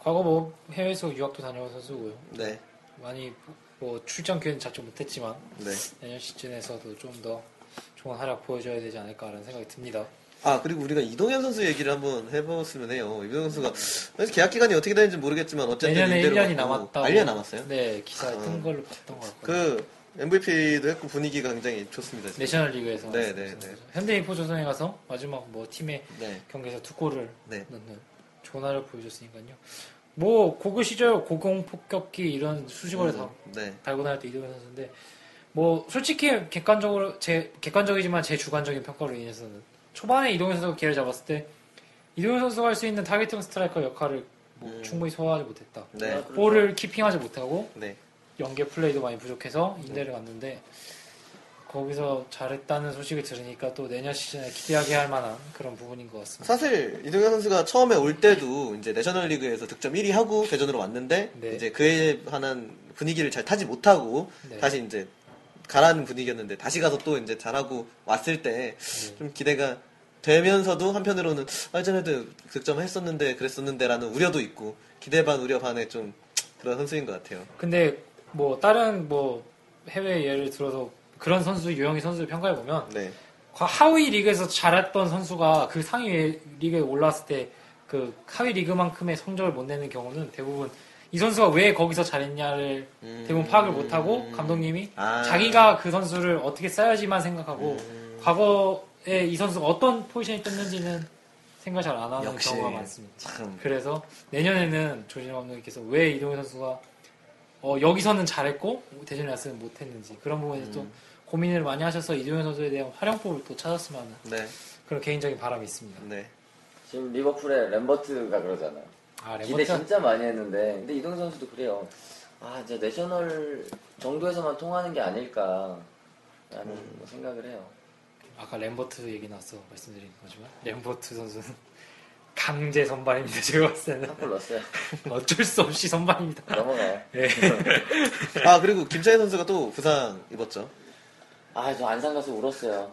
A: 과거 뭐 해외에서 유학도 다녀온 선수고요.
B: 네,
A: 많이 뭐 출전 기회는 잡지 못했지만
B: 네.
A: 내년 시즌에서도 좀 더 좋은 활약 보여줘야 되지 않을까라는 생각이 듭니다.
B: 아 그리고 우리가 이동현 선수 얘기를 한번 해봤으면 해요. 이동현 선수가 사실 계약 기간이 어떻게 되는지 모르겠지만 어쨌든
A: 내년에
B: 임대로
A: 1년이
B: 받고.
A: 남았다고.
B: 아, 1년 남았어요?
A: 네, 기사에
B: 아.
A: 뜬 걸로 봤던 것 같고요.
B: 그 MVP도 했고 분위기가 굉장히 좋습니다. 지금.
A: 내셔널 리그에서
B: 네, 네, 네.
A: 현대인 포 조선에 가서 마지막 뭐 팀의
B: 네,
A: 경기에서 두 골을
B: 네.
A: 넣는 좋은 활약 보여줬으니까요. 뭐 고교 시절 고공 폭격기 이런 수식어를 다
B: 네,
A: 달고 다닐 때 이동현 선수인데 뭐 솔직히 객관적으로 제 객관적이지만 제 주관적인 평가로 인해서는 초반에 이동현 선수가 기회를 잡았을 때 이동현 선수가 할 수 있는 타겟팅 스트라이커 역할을 뭐
B: 음.
A: 충분히 소화하지 못했다.
B: 네.
A: 볼을 키핑하지 못하고
B: 네.
A: 연계 플레이도 많이 부족해서 임대를 갔는데 거기서 잘했다는 소식을 들으니까 또 내년 시즌에 기대하게 할 만한 그런 부분인 것 같습니다.
B: 사실 이동현 선수가 처음에 올 때도 이제 내셔널리그에서 득점 1위 하고 대전으로 왔는데
A: 네.
B: 이제 그에 관한 분위기를 잘 타지 못하고
A: 네.
B: 다시 이제 가라는 분위기였는데 다시 가서 또 이제 잘하고 왔을 때
A: 네.
B: 좀 기대가 되면서도 한편으로는 아, 예전에도 득점했었는데 그랬었는데라는 우려도 있고 기대 반 우려 반의 좀 그런 선수인 것 같아요.
A: 근데 뭐 다른 뭐 해외 예를 들어서 그런 선수 유형의 선수를 평가해 보면
B: 네,
A: 하위 리그에서 잘했던 선수가 그 상위 리그에 올라왔을 때 그 하위 리그만큼의 성적을 못 내는 경우는 대부분 이 선수가 왜 거기서 잘했냐를
B: 음.
A: 대부분 파악을 못 하고 감독님이
B: 아.
A: 자기가 그 선수를 어떻게 써야지만 생각하고
B: 음.
A: 과거에 이 선수가 어떤 포지션이 떴는지는 생각 잘 안 하는 경우가 많습니다.
B: 참
A: 그래서 내년에는 조진호 감독님께서 왜 이동현 선수가 어, 여기서는 잘했고 대전에 때 못했는지 그런 부분에 또
B: 음.
A: 고민을 많이 하셔서 이동현 선수에 대한 활용법을 또 찾았으면 하는
B: 네,
A: 그런 개인적인 바람이 있습니다.
B: 네.
C: 지금 리버풀의 램버트가 그러잖아요.
A: 아
C: 기대 진짜 많이 했는데 근데 이동 선수도 그래요. 아 이제 내셔널 정도에서만 통하는 게 아닐까라는
A: 음.
C: 뭐 생각을 해요.
A: 아까 램버트 얘기 나서 말씀드린 거지만 램버트 선수는 강제 선발입니다. 제가 봤을 때는
C: 한골 넣었어요.
A: 어쩔 수 없이 선발입니다.
C: 넘어가요.
A: 네.
B: 아 그리고 김찬희 선수가 또 부상 입었죠.
C: 아 저 안산 가서 울었어요.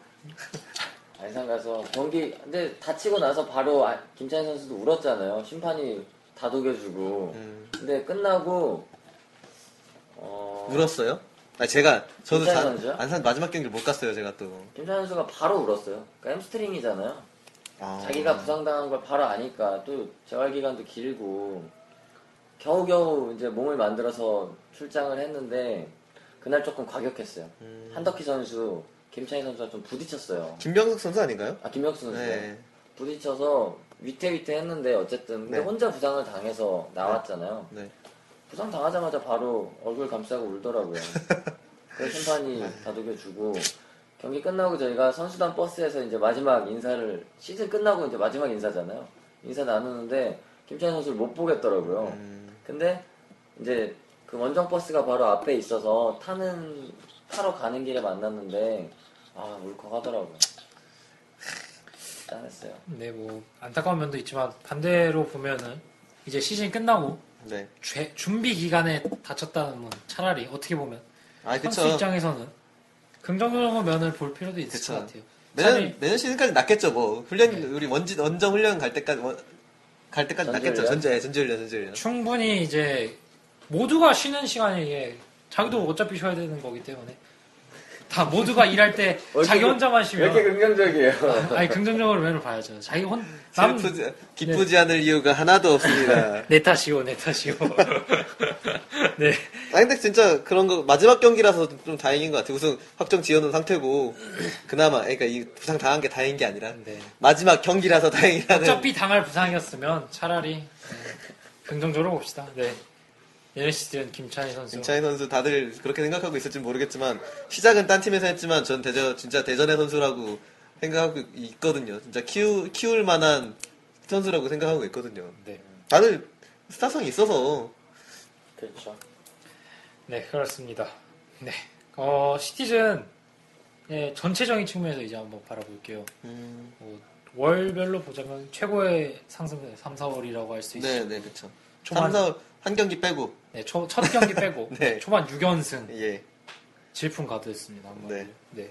C: 안산 가서 경기 근데 다치고 나서 바로 아- 김찬희 선수도 울었잖아요. 심판이 다독여주고.
B: 음.
C: 근데 끝나고 어
B: 울었어요? 아 제가 저도
C: 김찬희
B: 자-
C: 선수요?
B: 안산 마지막 경기를 못 갔어요. 제가 또
C: 김찬희 선수가 바로 울었어요. 그러니까 햄스트링이잖아요.
B: 아.
C: 자기가 부상당한 걸 바로 아니까 또 재활 기간도 길고 겨우겨우 이제 몸을 만들어서 출장을 했는데 그날 조금 과격했어요.
B: 음.
C: 한덕희 선수, 김창희 선수가 좀 부딪혔어요.
B: 김병석 선수 아닌가요?
C: 아 김혁수 선수
B: 네.
C: 부딪혀서 위태위태 했는데 어쨌든 근데
B: 네.
C: 혼자 부상을 당해서 나왔잖아요.
B: 네.
C: 부상 당하자마자 바로 얼굴 감싸고 울더라고요. 그래서 심판이
B: 네.
C: 다독여주고 경기 끝나고 저희가 선수단 버스에서 이제 마지막 인사를 시즌 끝나고 이제 마지막 인사잖아요. 인사 나누는데 김찬희 선수를 못 보겠더라고요.
B: 음.
C: 근데 이제 그 원정 버스가 바로 앞에 있어서 타는 타러 가는 길에 만났는데 아 울컥하더라고요. 짠했어요.
A: 네, 뭐 안타까운 면도 있지만 반대로 보면은 이제 시즌 끝나고
B: 네.
A: 죄- 준비 기간에 다쳤다는 건 차라리 어떻게 보면
B: 아,
A: 선수
B: 그쵸.
A: 입장에서는 긍정적인 면을 볼 필요도 있을
B: 그쵸.
A: 것 같아요.
B: 내년,
A: 차라리
B: 내년 시즌까지 낫겠죠, 뭐. 훈련,
A: 네.
B: 우리 원지, 원정 훈련 갈 때까지, 원- 갈 때까지 낫겠죠.
C: 전지훈련?
B: 전제, 전지훈련, 전지훈련.
A: 충분히 이제 모두가 쉬는 시간에 이게 자기도 어차피 쉬어야 되는 거기 때문에 다 모두가 일할 때
C: 왜
A: 자기 혼자만
C: 왜
A: 쉬면
C: 이렇게 긍정적이에요?
A: 아니 긍정적으로 면을 봐야죠. 자기 혼 남,
B: 기쁘지, 기쁘지 않을 이유가 하나도 없습니다.
A: 내 탓이오 내 탓이오. 네.
B: 아 근데 진짜 그런 거 마지막 경기라서 좀 다행인 것 같아요. 우승 확정 지어놓은 상태고 그나마 그러니까 이 부상 당한 게 다행인 게 아니라
A: 네.
B: 마지막 경기라서 다행이라는.
A: 어차피 당할 부상이었으면 차라리 네, 긍정적으로 봅시다. 네. 시즌 김찬희 선수.
B: 김차희 선수 다들 그렇게 생각하고 있을지 모르겠지만 시작은 딴 팀에서 했지만 전 대전 진짜 대전의 선수라고 생각하고 있거든요. 진짜 키우 키울 만한 선수라고 생각하고 있거든요.
A: 네.
B: 다들 스타성이 있어서
C: 그렇죠.
A: 네, 그렇습니다. 네. 어, 시티즌 네, 전체적인 측면에서 이제 한번 바라볼게요.
B: 음,
A: 뭐, 월별로 보자면 최고의 상승 3, 4월이라고 할 수 있죠.
B: 네, 네, 그렇죠.
A: 초반-
B: 3, 4, 한 경기 빼고
A: 네, 초, 첫 경기 빼고
B: 네.
A: 초반 6연승
B: 예,
A: 질풍. 한마디로.
B: 네.
A: 네.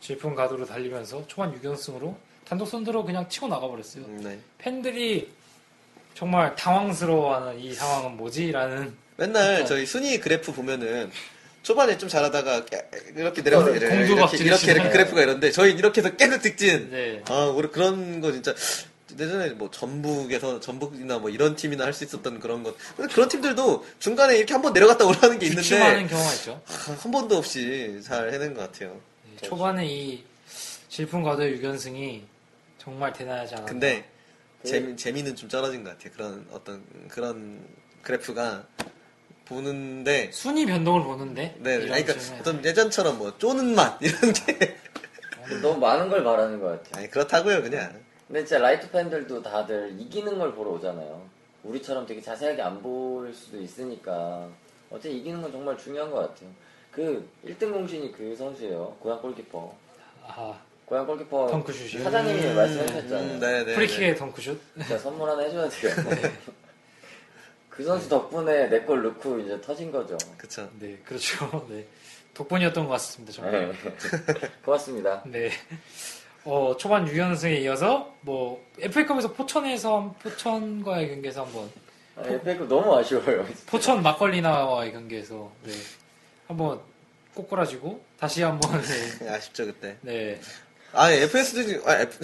A: 질풍 가도로 달리면서 초반 6연승으로 단독 선두로 그냥 치고 나가버렸어요.
B: 음, 네.
A: 팬들이 정말 당황스러워하는 이 상황은 뭐지라는
B: 맨날
A: 그러니까.
B: 저희 순위 그래프 보면은 초반에 좀 잘하다가 깨- 이렇게 내려서
A: 어,
B: 이렇게 이렇게, 이렇게. 그래프가 이런데 저희 이렇게 해서 계속 직진.
A: 네.
B: 아, 우리 그런 거 진짜 예전에 뭐 전북에서 전북이나 뭐 이런 팀이나 할 수 있었던 그런 것. 근데 그런 팀들도 중간에 이렇게 한번 내려갔다 올라가는 게
A: 주춤하는
B: 있는데
A: 경우가 있죠.
B: 아, 한 번도 없이 잘 해낸 것 같아요.
A: 네, 초반에 이 질풍 가도의 6연승이 정말 대단하지 않았나.
B: 근데
C: 그-
B: 재미 재미는 좀 떨어진 것 같아요. 그런 어떤 그런 그래프가 보는데
A: 순위 변동을 보는데
B: 네, 아니, 그러니까
A: 질문에
B: 어떤 예전처럼 뭐 쪼는 맛 이런 게
C: 너무 많은 걸 바라는 것 같아요.
B: 아니 그렇다고요 그냥
C: 근데 진짜 라이트 팬들도 다들 이기는 걸 보러 오잖아요. 우리처럼 되게 자세하게 안 볼 수도 있으니까 어쨌든 이기는 건 정말 중요한 것 같아요. 그 1등 공신이 그 선수예요. 고향 골키퍼.
A: 아,
C: 고향 골키퍼
A: 덩크슛이요?
C: 사장님이 말씀하셨잖아요.
B: 음, 네, 네,
A: 프리킥의 덩크슛.
C: 진짜 선물 하나 해줘야 돼요. 그 선수 덕분에 내 골 넣고 이제 터진 거죠.
B: 그쵸.
A: 네, 그렇죠. 네. 덕분이었던 것 같습니다. 정말.
C: 네. 고맙습니다.
A: 네. 어, 초반 6연승에 이어서 뭐 FA컵에서 포천에서 포천과의 경기에서 한번
C: 아, 에페이크 너무 아쉬워요.
A: 포천 막걸리나와의 경기에서 네. 한번 꼬꾸라지고 다시 한번 네.
B: 아쉽죠 그때.
A: 네.
B: 아 FS도 아, F,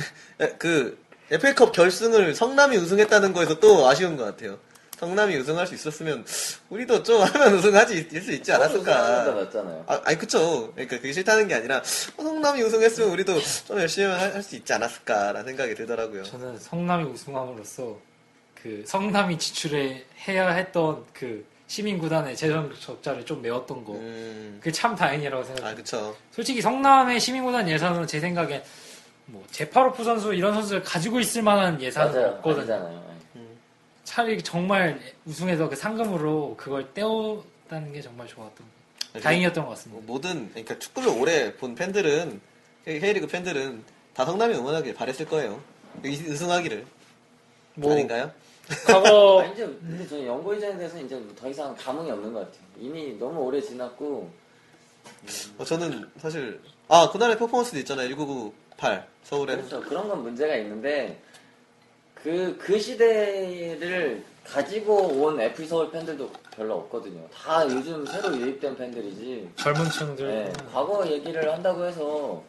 B: 그 FA컵 결승을 성남이 우승했다는 거에서 또 아쉬운 것 같아요. 성남이 우승할 수 있었으면 우리도 좀 하면 우승하지 있을 수 있지
C: 가
B: 않았을까.
C: 났잖아요.
B: 아, 아니 그쵸. 그러니까 그게 싫다는 게 아니라 어, 성남이 우승했으면 우리도 좀 열심히 할 수 있지 않았을까라는 생각이 들더라고요.
A: 저는 성남이 우승함으로써 그 성남이 지출해 해야 했던 그 시민 구단의 재정 적자를 좀 메웠던 거.
B: 음,
A: 그게 참 다행이라고
B: 아
A: 생각해요.
B: 그쵸.
A: 솔직히 성남의 시민 구단 예산으로 제 생각엔 뭐 제파로프 선수 이런 선수를 가지고 있을 만한 예산은
C: 맞아요.
A: 없거든요.
C: 아니잖아요.
A: 차라리 정말 우승해서 그 상금으로 그걸 떼었다는 게 정말 좋았던 다행이었던
B: 것뭐
A: 같습니다.
B: 모든 그러니까 축구를 오래 본 팬들은 K리그 팬들은 다 성남이 응원하길 바랬을 거예요. 이- 우승하기를
A: 뭐
B: 아닌가요?
A: 과거
C: 아, 이제 근데 저는 연고이전에 대해서 이제 더 이상 감흥이 없는 것 같아요. 이미 너무 오래 지났고
B: 어, 저는 사실 아 그날의 퍼포먼스도 있잖아요. 1998 서울에
C: 그렇죠. 그런 건 문제가 있는데 그, 그 시대를 가지고 온 FC 서울 팬들도 별로 없거든요. 다 요즘 새로 유입된 팬들이지.
A: 젊은 층들
C: 네, 과거 얘기를 한다고 해서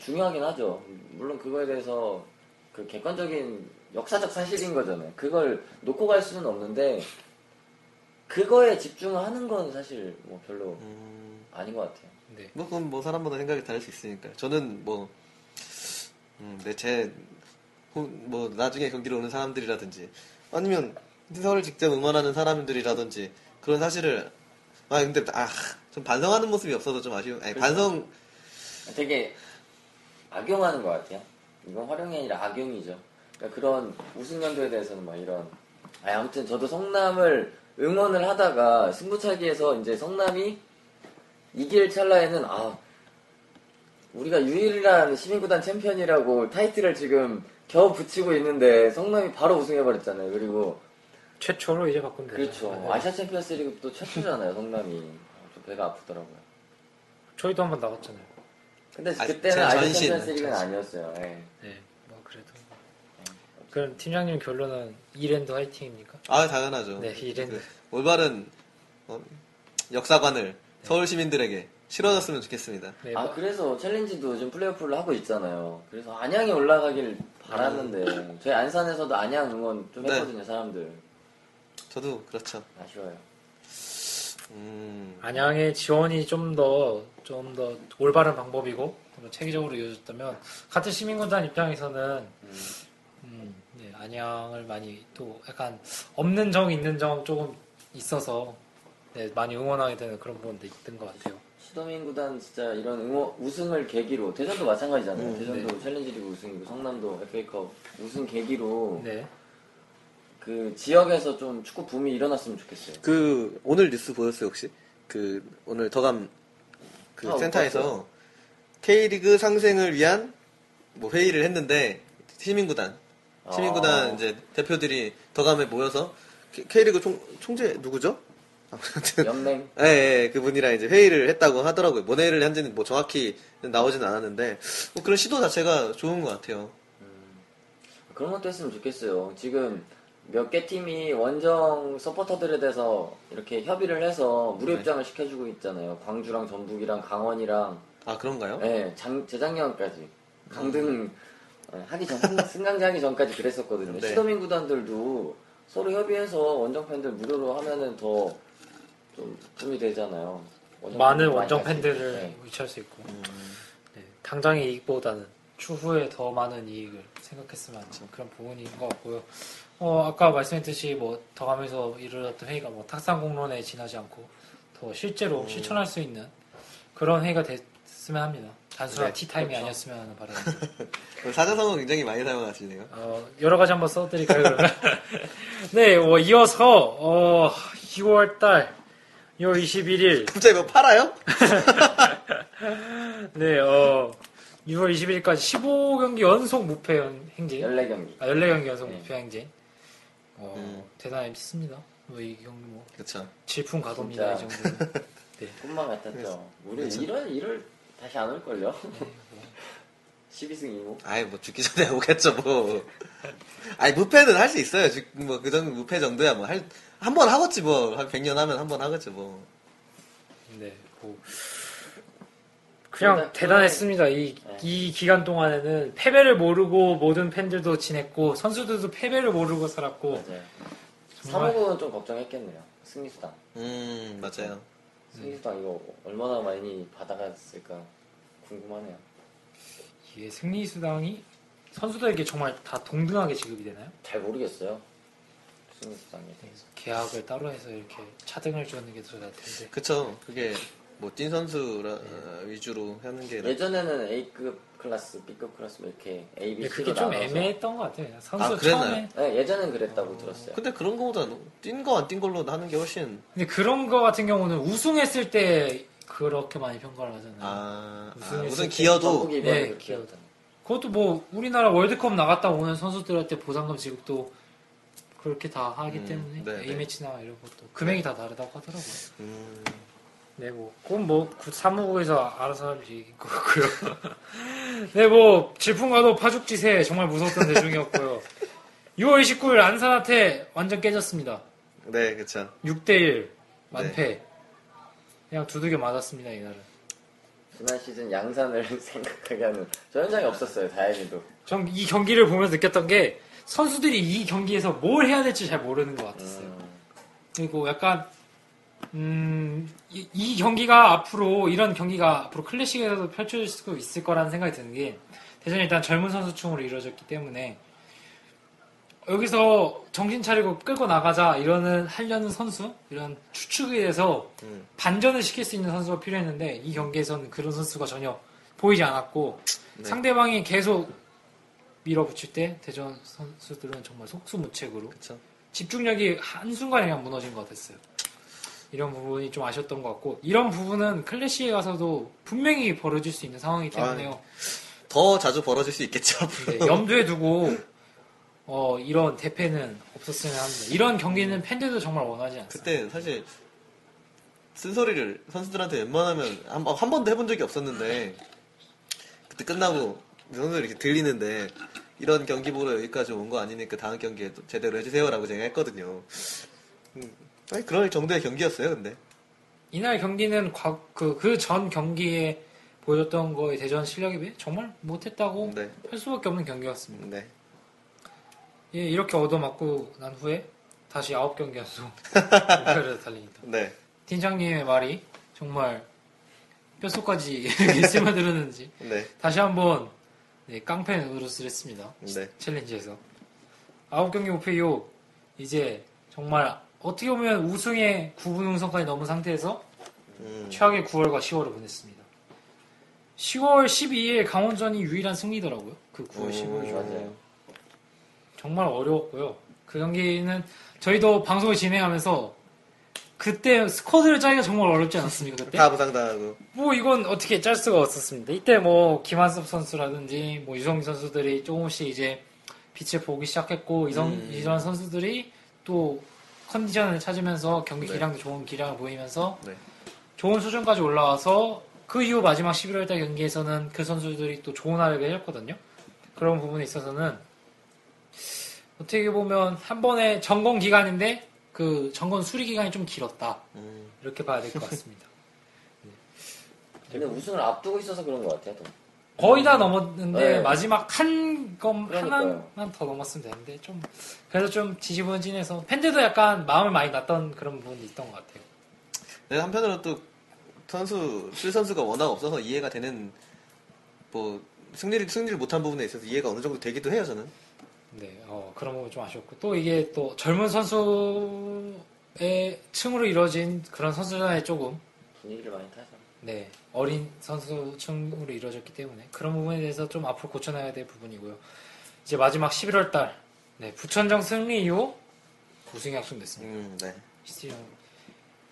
C: 중요하긴 하죠. 물론 그거에 대해서 그 객관적인 역사적 사실인 거잖아요. 그걸 놓고 갈 수는 없는데 그거에 집중하는 건 사실 뭐 별로
B: 음,
C: 아닌 것 같아요.
A: 네.
B: 뭐 그건 뭐 사람마다 생각이 다를 수 있으니까 저는 뭐 음, 네, 뭐제 뭐 나중에 경기를 오는 사람들이라든지 아니면 서울 직접 응원하는 사람들이라든지 그런 사실을 아 근데 아 좀 반성하는 모습이 없어서 좀 아쉬운 아니 반성
C: 되게 악용하는 것 같아요. 이건 활용이 아니라 악용이죠. 그러니까 그런 우승 연도에 대해서는 막 이런. 아니, 아무튼 저도 성남을 응원을 하다가 승부차기에서 이제 성남이 이길 찰나에는 아 우리가 유일한 시민구단 챔피언이라고 타이틀을 지금 겨우 붙이고 있는데 성남이 바로 우승해버렸잖아요. 그리고
A: 최초로 이제 바꾸면 되죠.
C: 그렇죠.
A: 네.
C: 아시아 챔피언스 리그 또 최초잖아요, 성남이. 좀 배가 아프더라고요.
A: 저희도 한 번 나갔잖아요.
C: 근데
B: 아,
C: 그때는 아시아 챔피언스 리그는. 아니었어요. 예.
A: 네, 뭐 그래도. 그럼 팀장님 결론은 이랜드 화이팅입니까?
B: 아 당연하죠.
A: 네, 이랜드.
B: 그 올바른 어, 역사관을 서울 시민들에게 실어줬으면 좋겠습니다.
A: 네,
C: 아
A: 뭐-
C: 그래서 챌린지도 요즘 플레이오프를 하고 있잖아요. 그래서 안양이 올라가길 바랐는데 저희 안산에서도 안양 응원 좀
B: 네.
C: 했거든요, 사람들.
B: 저도 그렇죠.
C: 아쉬워요.
B: 음,
A: 안양의 지원이 좀 더 좀 더 올바른 방법이고 좀 체계적으로 이어졌다면 같은 시민군단 입장에서는
C: 음,
A: 음, 네, 안양을 많이 또 약간 없는 정 있는 정 조금 있어서 네, 많이 응원하게 되는 그런 부분도 있던 것 같아요.
C: 시도민 구단 진짜 이런 응원, 우승을 계기로 대전도 마찬가지잖아요.
B: 음,
C: 대전도 챌린지리그 우승이고 성남도 FA컵 우승 계기로
A: 네,
C: 그 지역에서 좀 축구 붐이 일어났으면 좋겠어요.
B: 그 오늘 뉴스 보셨어요 혹시? 그 오늘 더감 그
C: 아, 못
B: 센터에서. K리그 상생을 위한 뭐 회의를 했는데 시민구단 시민구단
C: 아.
B: 이제 대표들이 더감에 모여서 K- K리그 총, 총재 누구죠? 아무튼
C: 연맹
B: 예, 예, 그분이랑 이제 회의를 했다고 하더라고요. 뭐 회의를 한지는 뭐 정확히 나오진 않았는데 뭐 그런 시도 자체가 좋은 것 같아요.
C: 그런 것도 했으면 좋겠어요. 지금 몇 개 팀이 원정 서포터들에 대해서 이렇게 협의를 해서 무료
B: 네.
C: 입장을 시켜주고 있잖아요. 광주랑 전북이랑 강원이랑
B: 아 그런가요?
C: 네, 장, 재작년까지 강등 어, 하기 전 승- 승강제 하기 전까지 그랬었거든요.
B: 네.
C: 시도민 구단들도 서로 협의해서 원정 팬들 무료로 하면은 더 좀 도움이 되잖아요. 원정
A: 많은 원정
C: 갈수
A: 팬들을.
C: 네.
A: 유치할 수 있고
B: 음,
A: 네, 당장의 이익보다는 추후에 더 많은 이익을 생각했으면 하는 그런 부분인 것 같고요. 어, 아까 말씀했듯이 뭐 더 가면서 이루어졌던 회의가 뭐 탁상 공론에 지나지 않고 더 실제로
B: 음.
A: 실천할 수 있는 그런 회의가 됐으면 합니다. 단순한
B: 네,
A: 티타임이
C: 그렇죠.
A: 아니었으면 하는 바람입니다.
B: 그 사자성어 굉장히 많이 사용하시네요.
A: 어, 여러 가지 한번 써드릴까요, 그러면? 네, 어, 이어서, 어, 2월 달, 2월 21일,
B: 갑자기 뭐 팔아요?
A: 네, 어, 6월 21일까지 15경기 연속 무패 연- 행진.
C: 14경기.
A: 아, 14경기 연속
C: 네.
A: 무패 행진. 어,
B: 음.
A: 대단했습니다. 뭐, 이 경기 뭐,
B: 그렇죠.
A: 질풍 가도입니다, 이
C: 진짜.
A: 정도는. 네.
C: 꿈만 같았죠. 우리
B: 그렇죠.
C: 이럴 이럴 다시 안 올걸요? 12승 2무.
B: 아이 뭐 죽기 전에 오겠죠 뭐. 아니 무패는 할 수 있어요. 뭐 그 정도 무패 정도야 뭐 할 한 번 하겠지 뭐. 한 100년 하면 한 번 하겠지 뭐.
A: 네, 뭐. 그냥 대단했습니다. 이,
C: 네.
A: 이 기간 동안에는 패배를 모르고 모든 팬들도 지냈고, 선수들도 패배를 모르고 살았고.
C: 사무국은 좀 걱정했겠네요. 승리수당.
B: 음 맞아요.
C: 승리수당 이거 얼마나 많이 받아갔을까 궁금하네요.
A: 이게 승리수당이 선수들에게 정말 다 동등하게 지급이 되나요?
C: 잘 모르겠어요. 승리수당에 대해서.
A: 계약을 따로 해서 이렇게 차등을 주는 게 더 나을 텐데.
B: 그쵸. 그게 뭐 찐 선수 위주로 하는 게 나-
C: 예전에는 A급 클래스, B급 클래스 뭐 이렇게 A, B,
A: 근데
C: C로
A: 그게 좀
C: 나눠서
A: 애매했던 것 같아요. 선수
B: 아, 그랬나요?
A: 처음에.
C: 네, 예전엔 그랬다고 들었어요.
B: 근데 그런 거보다 뛴 거 안 뛴 걸로 하는 게 훨씬
A: 근데 그런 거 같은 경우는 우승했을 때 그렇게 많이 평가를 하잖아요.
B: 아, 아
A: 우승했을
B: 무슨
A: 때
B: 기여도
A: 네.
C: 했잖아요.
A: 그것도 뭐 우리나라 월드컵 나갔다 오는 선수들한테 보상금 지급도 그렇게 다 하기
B: 음,
A: 때문에
B: 네, 네.
A: A 매치나 이런 것도 금액이 다 다르다고 하더라고요.
B: 음,
A: 네, 뭐, 그건 뭐, 구- 사무국에서 알아서 할 얘기인 것 같고요. 네, 뭐, 질풍가도 파죽지세 정말 무서웠던 대중이었고요. 6월 29일 안산한테 완전 깨졌습니다.
B: 네 그쵸.
A: 6대1 만패. 그냥 두들겨 맞았습니다, 이날은.
C: 지난 시즌 양산을 생각하게 하는 저 현장에 없었어요. 다행히도.
A: 전 이 경기를 보면서 느꼈던 게 선수들이 이 경기에서 뭘 해야 될지 잘 모르는 것 같았어요.
C: 음,
A: 그리고 약간 음, 이, 이 경기가 앞으로 이런 경기가 앞으로 클래식에서도 펼쳐질 수 있을 거라는 생각이 드는 게 대전이 일단 젊은 선수층으로 이루어졌기 때문에 여기서 정신 차리고 끌고 나가자 이러는 하려는 선수 이런 추측에 대해서
B: 음.
A: 반전을 시킬 수 있는 선수가 필요했는데 이 경기에서는 그런 선수가 전혀 보이지 않았고
B: 네.
A: 상대방이 계속 밀어붙일 때 대전 선수들은 정말 속수무책으로
B: 그쵸.
A: 집중력이 한순간에 그냥 무너진 것 같았어요. 이런 부분이 좀 아쉬웠던 것 같고 이런 부분은 클래시에 가서도 분명히 벌어질 수 있는 상황이기 때문에요.
B: 더 자주 벌어질 수 있겠죠.
A: 네, 염두에 두고 어, 이런 대패는 없었으면 합니다. 이런 경기는 팬들도 정말 원하지 않습니다.
B: 그때 사실 쓴소리를 선수들한테 웬만하면 한, 번- 한 번도 해본 적이 없었는데 그때 끝나고 선수들이 이렇게 들리는데 이런 경기 보러 여기까지 온 거 아니니까 다음 경기에 또 제대로 해주세요라고 제가 했거든요. 음, 아니, 그럴 정도의 경기였어요, 근데.
A: 이날 경기는 그전 경기에 보여줬던 거에 대전 실력에 비해 정말 못했다고
B: 네.
A: 할 수밖에 없는 경기였습니다.
B: 네.
A: 예, 이렇게 얻어맞고 난 후에 다시 9경기 연속 목표를 달립니다.
B: 네.
A: 팀장님의 말이 정말 뼛속까지 이렇게 스며들었는지
B: 네.
A: 다시 한번 네, 깡패 노릇을 했습니다.
B: 네.
A: 챌린지에서 9경기 목표 이후 이제 정말 어떻게 보면 우승의 9분 운선까지 넘은 상태에서
B: 음,
A: 최악의 9월과 10월을 보냈습니다. 10월 12일 강원전이 유일한 승리더라고요. 그 9월 15일 중에.
C: 맞아요.
A: 정말 어려웠고요. 그 경기는 저희도 방송을 진행하면서 그때 스쿼드를 짜기가 정말 어렵지 않았습니까? 그때?
B: 다 부상당하고.
A: 뭐 이건 어떻게 짤 수가 없었습니다. 이때 뭐 김한섭 선수라든지 뭐 유성민 선수들이 조금씩 이제 빛을 보기 시작했고 이성
B: 음.
A: 이런 선수들이 또 컨디션을 찾으면서 경기
B: 네.
A: 기량도 좋은 기량을 보이면서
B: 네.
A: 좋은 수준까지 올라와서 그 이후 마지막 11월달 경기에서는 그 선수들이 또 좋은 활약을 해줬거든요. 그런 부분에 있어서는 어떻게 보면 한 번의 점검 기간인데 그 점검 수리 기간이 좀 길었다
B: 음,
A: 이렇게 봐야 될 것 같습니다.
C: 근데 우승을 앞두고 있어서 그런 것 같아요. 또.
A: 거의 다 넘었는데
C: 네.
A: 마지막 한검
C: 그러니까요.
A: 하나만 더 넘었으면 되는데 좀 그래도 좀 지지부진해서 팬들도 약간 마음을 많이 났던 그런 부분이 있던 것 같아요.
B: 근데 한편으로 또 선수 쓸 선수가 워낙 없어서 이해가 되는 뭐 승리를 승리를 못한 부분에 있어서 이해가 어느 정도 되기도 해요 저는.
A: 네, 어, 그런 부분 좀 아쉬웠고 또 이게 또 젊은 선수의 층으로 이루어진 그런 선수단에 조금
C: 분위기를 많이 타죠.
A: 네 어린 선수층으로 이루어졌기 때문에 그런 부분에 대해서 좀 앞으로 고쳐나가야 될 부분이고요. 이제 마지막 11월 달 네, 부천전 승리 이후 우승이 확정됐습니다.
B: 음, 네.
A: 시티즌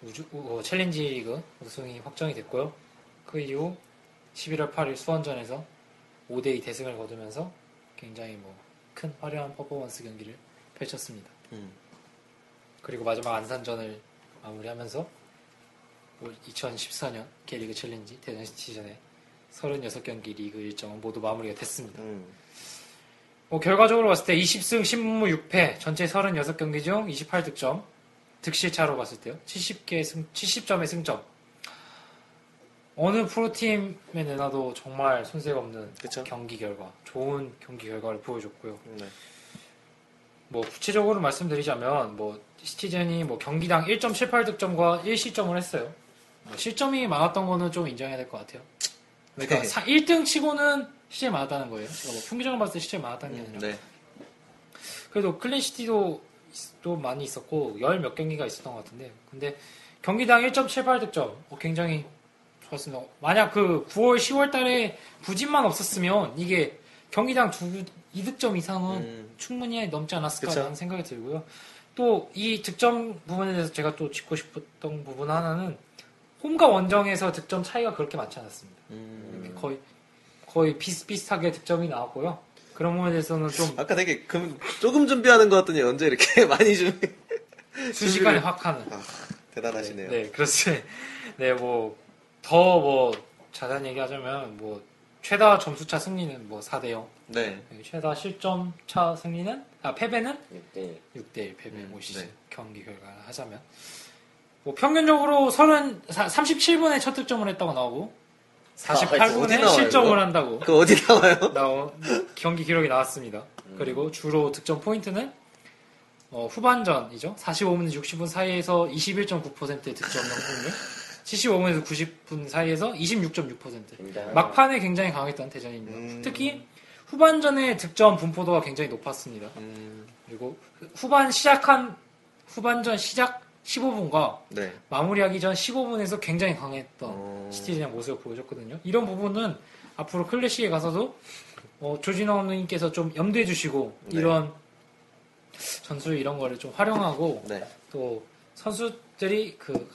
A: 우주 어, 챌린지 리그 우승이 확정이 됐고요. 그 이후 11월 8일 수원전에서 5대2 대승을 거두면서 굉장히 뭐 큰 화려한 퍼포먼스 경기를 펼쳤습니다.
B: 음,
A: 그리고 마지막 안산전을 마무리하면서 2014년 K리그 챌린지 대전 시티즌의 36경기 리그 일정은 모두 마무리가 됐습니다.
B: 음,
A: 뭐 결과적으로 봤을 때 20승 10무 6패 전체 36경기 중 28득점 득실차로 봤을 때요 70개 승 70점의 승점 어느 프로팀에 내놔도 정말 손색 없는
B: 그쵸.
A: 경기 결과 좋은 경기 결과를 보여줬고요
B: 네.
A: 뭐 구체적으로 말씀드리자면 뭐 시티즌이 뭐 경기당 1.78 득점과 1실점을 했어요 뭐 실점이 많았던 거는 좀 인정해야 될 것 같아요 그러니까
B: 네.
A: 1등 치고는 실점이 많았다는 거예요 제가 뭐 평균적으로 봤을 때 실점이 많았다는 게
B: 음,
A: 아니라
B: 네.
A: 그래도 클린시티도 또 많이 있었고 열 몇 경기가 있었던 것 같은데 근데 경기당 1.78 득점 어, 굉장히 좋았습니다. 만약 그 9월 10월 달에 부진만 없었으면 이게 경기당 두 2득점 이상은
B: 음.
A: 충분히 넘지 않았을까라는
B: 그쵸.
A: 생각이 들고요. 또 이 득점 부분에 대해서 제가 또 짚고 싶었던 부분 하나는 홈과 원정에서 득점 차이가 그렇게 많지 않았습니다.
B: 음.
A: 거의 거의 비슷비슷하게 득점이 나왔고요. 그런 부분에 대해서는 좀
B: 아까 되게 금, 조금 준비하는 것 같더니 언제 이렇게 많이 준비
A: 순식간에 확 하는
B: 아, 대단하시네요.
A: 네, 그렇지. 네, 뭐, 더 뭐, 자세한 얘기하자면, 뭐, 최다 점수차 승리는 뭐 4대 0.
B: 네.
A: 최다 실점 차 승리는, 아, 패배는
C: 6대 1.
A: 6대 1 패배,
B: 음,
A: 뭐, 시즌
B: 네.
A: 경기 결과를 하자면. 뭐, 평균적으로 30, 37분에 첫 득점을 했다고 나오고,
B: 아, 어디
A: 48분에
B: 나와요,
A: 실점을? 한다고.
B: 그 어디 나와요?
A: 나오 경기 기록이 나왔습니다. 그리고 주로 득점 포인트는 어, 후반전이죠. 45분 60분 사이에서 21.9%의 득점 성공률, 75분에서 90분 사이에서 26.6%.
C: 굉장히
A: 막판에 굉장히 강했던 대전입니다.
B: 음.
A: 특히 후반전의 득점 분포도가 굉장히 높았습니다.
B: 음,
A: 그리고 후반 시작한 후반전 시작 15분과
B: 네.
A: 마무리하기 전 15분에서 굉장히 강했던
B: 어.
A: 시티즌의 모습을 보여줬거든요. 이런 부분은 앞으로 클래식에 가서도 어, 조진호 감독님께서 좀 염두해 주시고
B: 네.
A: 이런 전술 이런 거를 좀 활용하고
B: 네.
A: 또 선수들이 그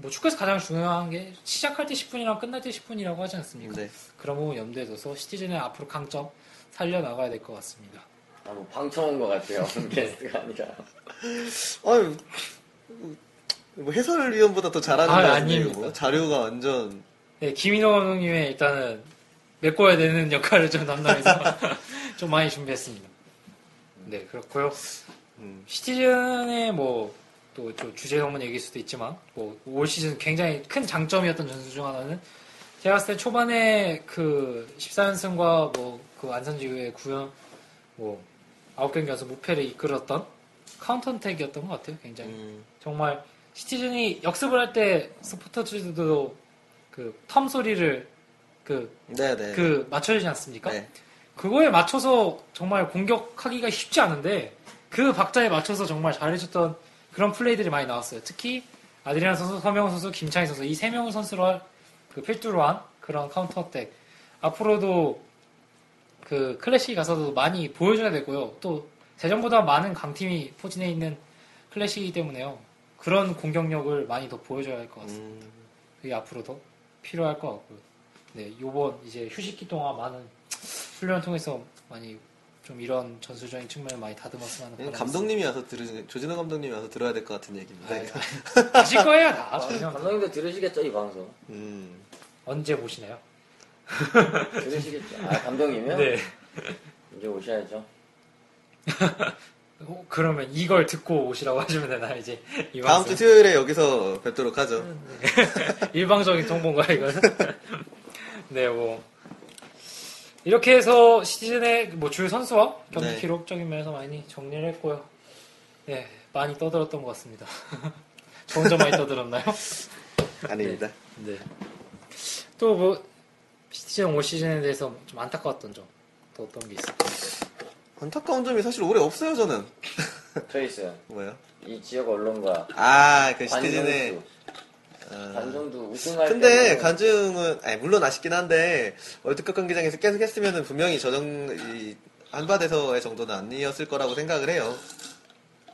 A: 뭐 축구에서 가장 중요한 게 시작할 때 10분이랑 끝날 때 10분이라고 하지 않습니까?
B: 네.
A: 그런 부분 염두에 둬서 시티즌의 앞으로 강점 살려 나가야 될 것 같습니다.
C: 아, 뭐 방청온 것 같아요. 게스트가 아니라.
B: 아유, 뭐 해설위원보다 더 잘하는
A: 아,
B: 거 아니에요? 뭐? 자료가 완전
A: 네, 김인호 감독님의 일단은 메꿔야 되는 역할을 좀 담당해서 좀 많이 준비했습니다. 네, 그렇고요.
B: 음,
A: 시티즌의 뭐, 또저 주제 넘은 얘기일 수도 있지만, 뭐, 올 시즌 굉장히 큰 장점이었던 전수 중 하나는, 제가 봤을 때 초반에 그 14연승과 뭐, 그 안산지 이후에 9연, 뭐, 9경기 연속 무패를 이끌었던 카운터택이었던 것 같아요, 굉장히.
B: 음,
A: 정말 시티즌이 역습을 할때 서포터즈도 그 텀 소리를 그,
B: 네네.
A: 그 맞춰주지 않습니까?
B: 네.
A: 그거에 맞춰서 정말 공격하기가 쉽지 않은데 그 박자에 맞춰서 정말 잘해줬던 그런 플레이들이 많이 나왔어요. 특히 아드리안 선수, 서명원 선수, 김찬희 선수 이 세 명을 선수로 할그 필두로 한 그런 counter attack 앞으로도 그 클래식 가서도 많이 보여줘야 되고요. 또 대전보다 많은 강팀이 포진해 있는 클래식이기 때문에요. 그런 공격력을 많이 더 보여줘야 할 것 같습니다.
B: 음,
A: 그게 앞으로도 필요할 것 같고요. 네, 요번 이제 휴식기 동안 많은 훈련을 통해서 많이 좀 이런 전술적인 측면을 많이 다듬었으면 하는
B: 감독님이 와서 들으 조진호 감독님이 와서 들어야 될 것 같은 얘기입니다.
A: 네. 하실 거예요, 다.
C: 아,
A: 전혀.
C: 감독님도 들으시겠죠, 이 방송.
B: 음,
A: 언제 보시나요?
C: 들으시겠죠. 아, 감독님이요?
A: 네.
C: 이제 오셔야죠.
A: 어, 그러면 이걸 듣고 오시라고 하시면 되나요, 이제? 이
B: 다음
A: 방송?
B: 주 토요일에 여기서 뵙도록 하죠.
A: 일방적인 통보인가, 이거는? 네, 뭐. 이렇게 해서 시즌의 뭐 주요 선수와 경기
B: 네.
A: 기록적인 면에서 많이 정리를 했고요. 네, 많이 떠들었던 것 같습니다. 저 혼자 많이 떠들었나요?
B: 아닙니다.
A: 네. 또 뭐, 시즌 올 시즌에 대해서 좀 안타까웠던 점, 또 어떤 게 있을까요?
B: 안타까운 점이 사실 올해 없어요, 저는.
C: 저 있어요.
B: 뭐요?
C: 이 지역 언론과
B: 아, 그 시티즌에.
C: 관정수.
B: 아.
C: 관정도 우승할
B: 근데 간증은 아니, 물론 아쉽긴 한데 월드컵 경기장에서 계속 했으면 분명히 저정 이 한바대서의 정도는 아니었을 거라고 생각을 해요.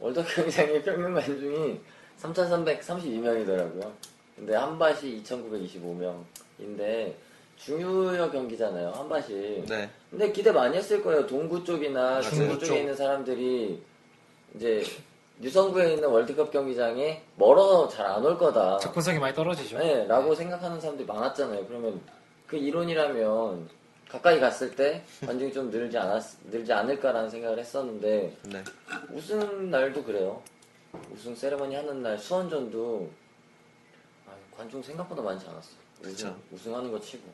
C: 월드컵 경기장의 평균 관중이 3,332명이더라고요. 근데 한밭이 2,925명인데 중유역 경기잖아요. 한밭이.
B: 네.
C: 근데 기대 많이 했을 거예요. 동구 쪽이나
B: 맞아요.
C: 중구
A: 쪽.
C: 쪽에 있는 사람들이 이제 유성구에 있는 월드컵 경기장에 멀어서 잘안 올 거다.
A: 접근성이 많이 떨어지죠.
C: 네, 라고 생각하는 사람들이 많았잖아요. 그러면 그 이론이라면 가까이 갔을 때 관중이 좀 늘지 않았, 늘지 않을까라는 생각을 했었는데
B: 네.
C: 우승 날도 그래요. 우승 세레머니 하는 날 수원전도 아, 관중 생각보다 많지 않았어요. 우승,
B: 그쵸.
C: 우승하는 거 치고.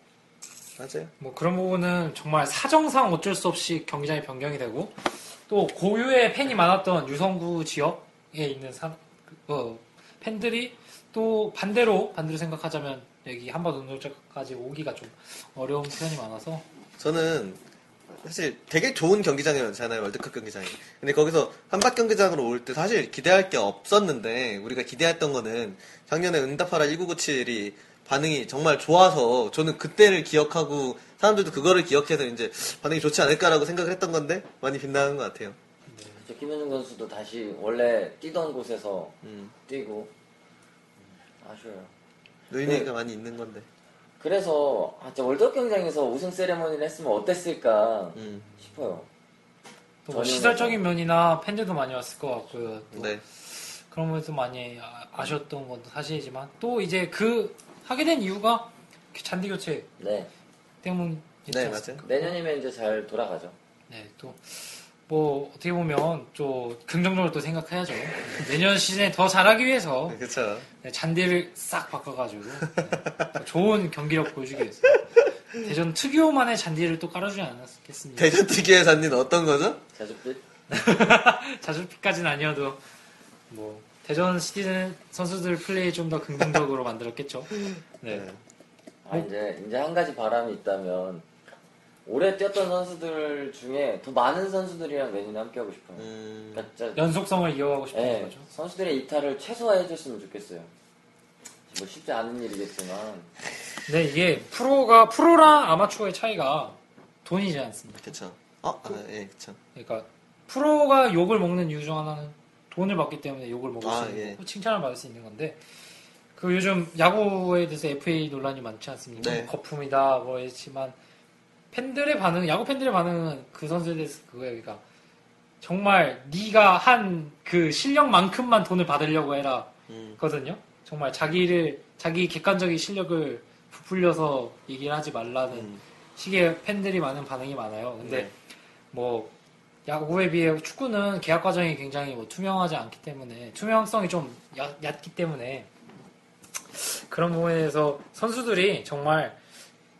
B: 맞아요.
A: 뭐 그런 부분은 정말 사정상 어쩔 수 없이 경기장이 변경이 되고 또 고유의 팬이 많았던 유성구 지역에 있는 사, 어, 팬들이 또 반대로 반대로 생각하자면 여기 한바 운동장까지 오기가 좀 어려운 편이 많아서
B: 저는 사실 되게 좋은 경기장이잖아요 월드컵 경기장이. 근데 거기서 한밭 경기장으로 올 때 사실 기대할 게 없었는데 우리가 기대했던 거는 작년에 응답하라 1997이 반응이 정말 좋아서 저는 그때를 기억하고 사람들도 그거를 기억해서 이제 반응이 좋지 않을까라고 생각을 했던 건데 많이 빗나간 것 같아요.
C: 저 김현중 선수도 다시 원래 뛰던 곳에서
B: 음.
C: 뛰고 음, 아쉬워요.
B: 의미가
C: 네.
B: 많이 있는 건데.
C: 그래서 아, 월드컵 경기장에서 우승 세레머니를 했으면 어땠을까
B: 음.
C: 싶어요. 전혀
A: 시설적인 면이나 팬들도 많이 왔을 것 같고요. 또
B: 네.
A: 그런 면에서 많이 아- 아쉬웠던 것도 사실이지만 또 이제 그 하게 된 이유가 잔디 교체
C: 네.
A: 때문이지
B: 네,
A: 않습니까?
B: 맞아요.
C: 내년이면 이제 잘 돌아가죠.
A: 네, 또, 뭐, 어떻게 보면, 또, 긍정적으로 또 생각해야죠. 내년 시즌에 더 잘하기 위해서,
B: 그렇죠.
A: 네, 잔디를 싹 바꿔가지고, 네, 더 좋은 경기력 보여주기 위해서. 대전 특유만의 잔디를 또 깔아주지 않았겠습니까?
B: 대전 특유의 잔디는 어떤 거죠?
C: 자주빛?
A: 자주피까지는 아니어도, 뭐, 대전 시티즌 선수들 플레이 좀 더 긍정적으로 만들었겠죠. 네.
C: 아, 이제, 이제 한 가지 바람이 있다면, 올해 뛰었던 선수들 중에 더 많은 선수들이랑 내년에 함께하고 싶어요.
B: 음,
C: 그러니까 진짜,
A: 연속성을 이어가고 싶은
C: 네,
A: 거죠.
C: 선수들의 이탈을 최소화해줬으면 좋겠어요. 뭐 쉽지 않은 일이겠지만,
A: 네, 이게 프로가, 프로랑 아마추어의 차이가 돈이지 않습니까?
B: 그쵸. 어, 아, 예, 그쵸.
A: 그러니까 프로가 욕을 먹는 이유 중 하나는 돈을 받기 때문에 욕을 먹을
B: 아,
A: 수 있는
B: 예.
A: 칭찬을 받을 수 있는 건데 그 요즘 야구에 대해서 FA 논란이 많지 않습니까?
B: 네.
A: 뭐 거품이다 뭐 했지만 팬들의 반응, 야구 팬들의 반응은 그 선수에 대해서 그거예요. 그러니까 정말 네가 한 그 실력만큼만 돈을 받으려고 해라
B: 음.
A: 거든요. 정말 자기를 자기 객관적인 실력을 부풀려서 얘기를 하지 말라는
B: 음.
A: 식의 팬들이 많은 반응이 많아요. 근데
B: 네.
A: 뭐 야구에 비해 축구는 계약 과정이 굉장히 뭐 투명하지 않기 때문에 투명성이 좀 얕, 얕기 때문에 그런 부분에서 선수들이 정말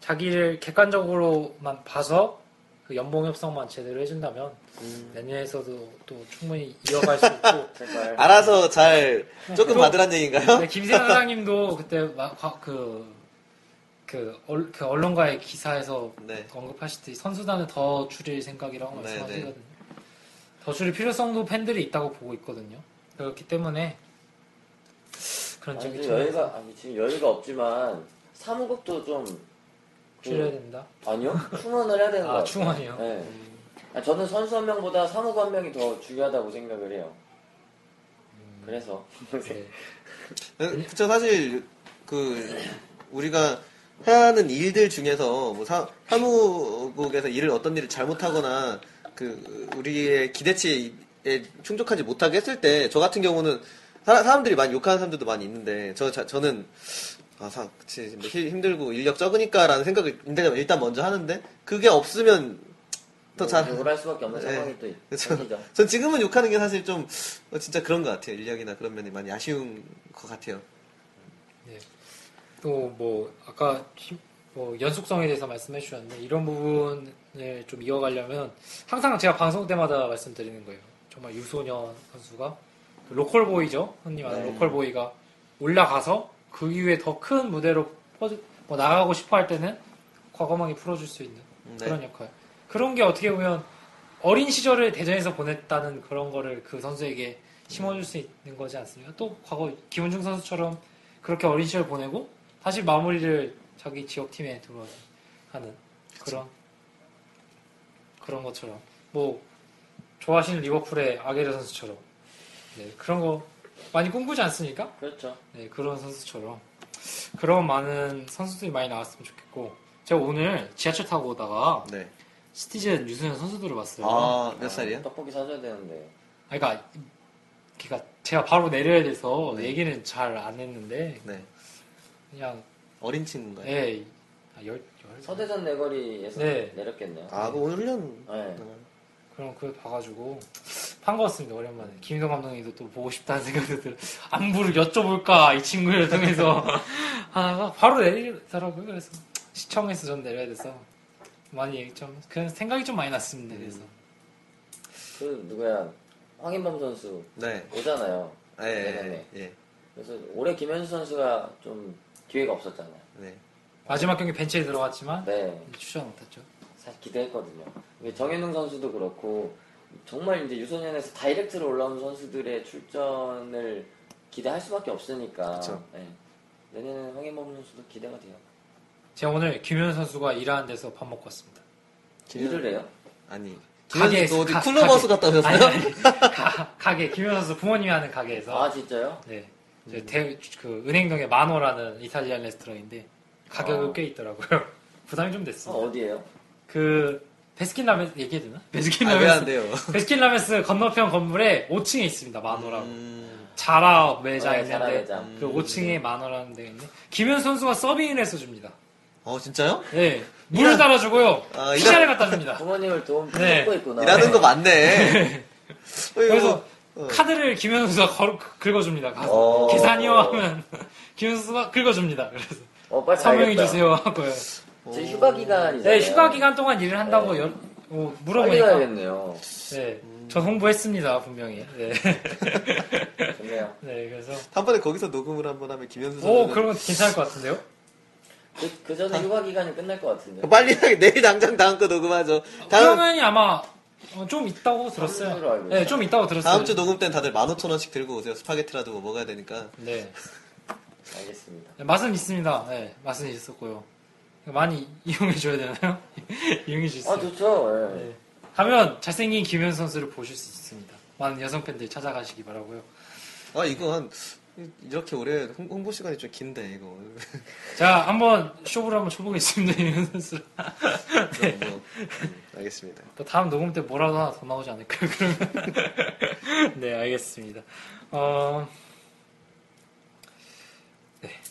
A: 자기를 객관적으로만 봐서 그 연봉 협상만 제대로 해준다면
B: 음.
A: 내년에서도 또 충분히 이어갈 수 있고.
B: 알아서 잘 조금
A: 또-
B: 받으란 얘기인가요?
A: 네, 김세현 사장님도 그때 마- 과- 그, 그, 얼, 그 언론과의 기사에서
B: 네.
A: 언급하셨듯이 선수단을 더 줄일 생각이라고
B: 네,
A: 말씀하시거든요. 더 줄일 필요성도 팬들이 있다고 보고 있거든요. 그렇기 때문에 그런
C: 아니,
A: 점이
C: 지금 여유가 아니 지금 여유가 없지만 사무국도 좀 그-
A: 줄여야 된다.
C: 아니요 충원을 해야 되는 거
A: 아,
C: 같아요.
A: 충원이요?
C: 네. 아니, 저는 선수 한 명보다 사무국 한 명이 더 중요하다고 생각을 해요. 그래서
A: 네.
B: 그쵸 사실 그 우리가 하는 일들 중에서 뭐 사, 사무국에서 일을 어떤 일을 잘못하거나 그 우리의 기대치에 충족하지 못하게 했을 때 저 같은 경우는 사, 사람들이 많이 욕하는 사람들도 많이 있는데 저 자- 저는 아, 사, 그치, 뭐 힘- 힘들고 인력 적으니까라는 생각을 일단 먼저 하는데 그게 없으면 더 잘.
C: 욕을 할 수밖에 없는
B: 네.
C: 상황이 또
B: 그쵸.
C: 생기죠.
B: 전 지금은 욕하는 게 사실 좀 어, 진짜 그런 것 같아요. 인력이나 그런 면이 많이 아쉬운 것 같아요.
A: 또뭐 아까 힘- 뭐 연속성에 대해서 말씀해 주셨는데 이런 부분을 좀 이어가려면 항상 제가 방송 때마다 말씀드리는 거예요. 정말 유소년 선수가 그 local boy죠. 흔히 말하는
C: 네.
A: local boy가 올라가서 그 이후에 더 큰 무대로 퍼- 뭐 나가고 싶어 할 때는 과감하게 풀어줄 수 있는
B: 네.
A: 그런 역할. 그런 게 어떻게 보면 어린 시절을 대전에서 보냈다는 그런 거를 그 선수에게 심어줄 수 있는 거지 않습니까? 또 과거 김은중 선수처럼 그렇게 어린 시절 보내고 다시 마무리를 자기 지역 팀에 들어와서 하는 그런 그런 것처럼 뭐 좋아하시는 리버풀의 아게르 선수처럼 네, 그런 거 많이 꿈꾸지 않습니까?
C: 그렇죠.
A: 네, 그런 선수처럼 그런 많은 선수들이 많이 나왔으면 좋겠고 제가 오늘 지하철 타고 오다가
B: 네.
A: 시티즌 유소년 선수들을 봤어요.
B: 아, 몇 살이야?
C: 떡볶이 사줘야 되는데.
A: 아, 그러니까 그러니까 제가 바로 내려야 돼서
B: 네.
A: 얘기는 잘 안 했는데
B: 네.
A: 그냥
B: 어린 친구인가요?
A: 예, 아, 열,
C: 서대전 내거리에서
A: 네.
C: 내렸겠네요.
B: 아, 그 오늘 훈련.
C: 네.
A: 그럼 그걸 봐가지고 반가웠습니다 오랜만에 김인동 감독님도 또 보고 싶다는 생각이 들 안부를 여쭤볼까 이 친구를 통해서 하다가 바로 내리더라고요 그래서 시청에서 전 내려야 돼서 많이 좀 그런 생각이 좀 많이 났습니다 그래서
C: 그 누구야 황인범 선수
B: 네.
C: 오잖아요.
B: 예, 예,
C: 네네네.
B: 예.
C: 그래서 올해 김현수 선수가 좀 기회가 없었잖아요.
B: 네.
A: 마지막 경기 벤치에 들어갔지만
C: 네,
A: 출전 못했죠
C: 사실 기대했거든요. 정현웅 선수도 그렇고 정말 이제 유소년에서 다이렉트로 올라온 선수들의 출전을 기대할 수밖에 없으니까. 네. 내년에는 황인범 선수도 기대가 돼요.
A: 제가 오늘 김현 선수가 일하는 데서 밥 먹고 왔습니다
C: 일을 해요?
B: 아니.
A: 가게에서-
B: 김현수 어디
A: 가-
B: 쿨러버스. 갔다 오셨어요?
A: 아니, 아니 가, 가게 김현 선수 부모님이 하는 가게에서
C: 아 진짜요?
A: 네. 이제 대, 그 은행동에 마노라는 이탈리안 레스토랑인데 가격이
C: 어.
A: 꽤 있더라고요. 부담이 좀
C: 어,
A: 됐어.
C: 어디에요?
A: 그 배스킨라빈스 얘기해도 되나? 배스킨
B: 아, 왜 안
A: 라빈스
B: 돼요?
A: 배스킨라빈스 건너편 건물에 5층에 있습니다. 마노라고.
B: 음,
A: 자라 매장
C: 네, 자라
A: 있는데
C: 매장.
A: 그 5층에 마노라는 데가 있는데 김현 선수가 서빙을 해서 줍니다.
B: 어, 진짜요?
A: 네. 물을 따라주고요.
B: 아,
A: 피자를 갖다 줍니다.
C: 부모님을 도움
A: 네.
C: 받고 있구나.
B: 일하는 거 맞네.
A: 그래서
B: 어.
A: 카드를 김현 선수가 걸, 긁어줍니다. 가서
C: 어.
A: 계산이요 하면 김현 선수가 긁어줍니다. 그래서
C: 어, 빨리 가야겠다.
A: 주세요 하고요.
C: 지금 휴가 기간이잖아요.
A: 네, 휴가 기간 동안 일을 한다고
C: 네.
A: 여- 어,
C: 빨리
A: 물어보니까
C: 가야겠네요.
A: 네, 전 홍보했습니다 분명히. 네,
C: 좋네요.
A: 네 그래서
B: 한번에 거기서 녹음을 한번 하면 김현수
A: 오
B: 선수는
A: 그러면 괜찮을 것 같은데요?
C: 그, 그 전에 휴가 기간이 끝날 것 같은데.
B: 빨리 하게 내일 당장 다음 거 녹음하죠. 다음
A: 그러면이 아마 어, 좀 있다고 들었어요.
C: 알고
A: 네,
C: 있어요.
A: 좀 있다고 들었어요.
B: 다음 주 녹음 때는 다들 15,000원씩 들고 오세요. 스파게티라도 뭐 먹어야 되니까.
A: 네,
C: 알겠습니다.
A: 네, 맛은 있습니다. 네, 맛은 있었고요. 많이 이용해 줘야 되나요? 이용해 주세요.
C: 아, 좋죠. 예.
A: 네. 가면 잘생긴 김현 선수를 보실 수 있습니다. 많은 여성 팬들 찾아가시기 바라고요.
B: 아, 이거 한 이렇게 오래 홍- 홍보 시간이 좀 긴데 이거.
A: 자, 한번 쇼부를 한번 쳐보겠습니다, 김현 선수.
B: 뭐 알겠습니다.
A: 또 다음 녹음 때 뭐라도 하나 더 나오지 않을까요? 그러면 네 알겠습니다. 어,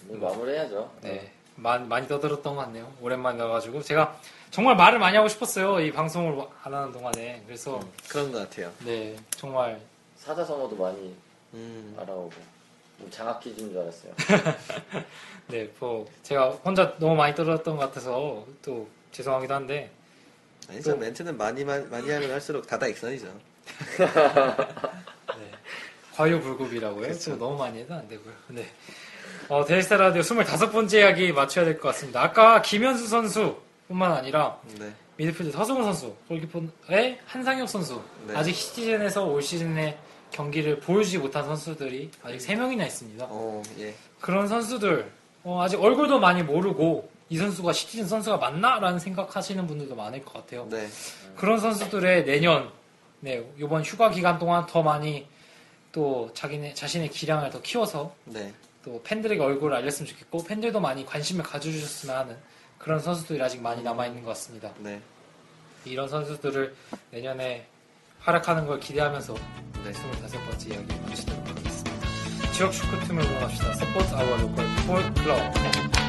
C: 뭐 마무리해야죠.
A: 네 많이, 많이 떠들었던 것 같네요. 오랜만에 나와가지고 제가 정말 말을 많이 하고 싶었어요. 이 방송을 안 하는 동안에 그래서
B: 그런 것 같아요.
A: 네 정말
C: 사자성어도 많이
B: 음,
C: 알아오고 뭐 장학 퀴즈인 줄 알았어요.
A: 네, 뭐 제가 혼자 너무 많이 떠들었던 것 같아서 또 죄송하기도 한데
B: 아니죠.
A: 또-
B: 멘트는 많이 마- 많이 하면 할수록 다다익선이죠.
A: 네. 과유불급이라고요.
B: 그렇죠.
A: 또 너무 많이 해도 안 되고요. 네. 어, 대저니스타 라디오 25번째 이야기 마쳐야 될 것 같습니다. 아까 김현수 선수뿐만 아니라
B: 네.
A: 미드필드 서승우 선수, 골키퍼의 한상혁 선수,
B: 네.
A: 아직 시티즌에서 올 시즌에 경기를 보여주지 못한 선수들이 아직 3명이나 있습니다.
B: 어, 예.
A: 그런 선수들, 어, 아직 얼굴도 많이 모르고 이 선수가 시티즌 선수가 맞나? 라는 생각하시는 분들도 많을 것 같아요.
B: 네.
A: 그런 선수들의 내년, 네, 이번 휴가 기간 동안 더 많이 또 자기네, 자신의 기량을 더 키워서
B: 네.
A: 또 팬들에게 얼굴을 알렸으면 좋겠고 팬들도 많이 관심을 가져주셨으면 하는 그런 선수들이 아직 많이 남아 있는 것 같습니다.
B: 네.
A: 이런 선수들을 내년에 활약하는 걸 기대하면서
B: 네.
A: 25번째 이야기 마치도록 하겠습니다. 지역 슈크팀을 응원합시다. 서포트 아워 로컬 볼 클럽.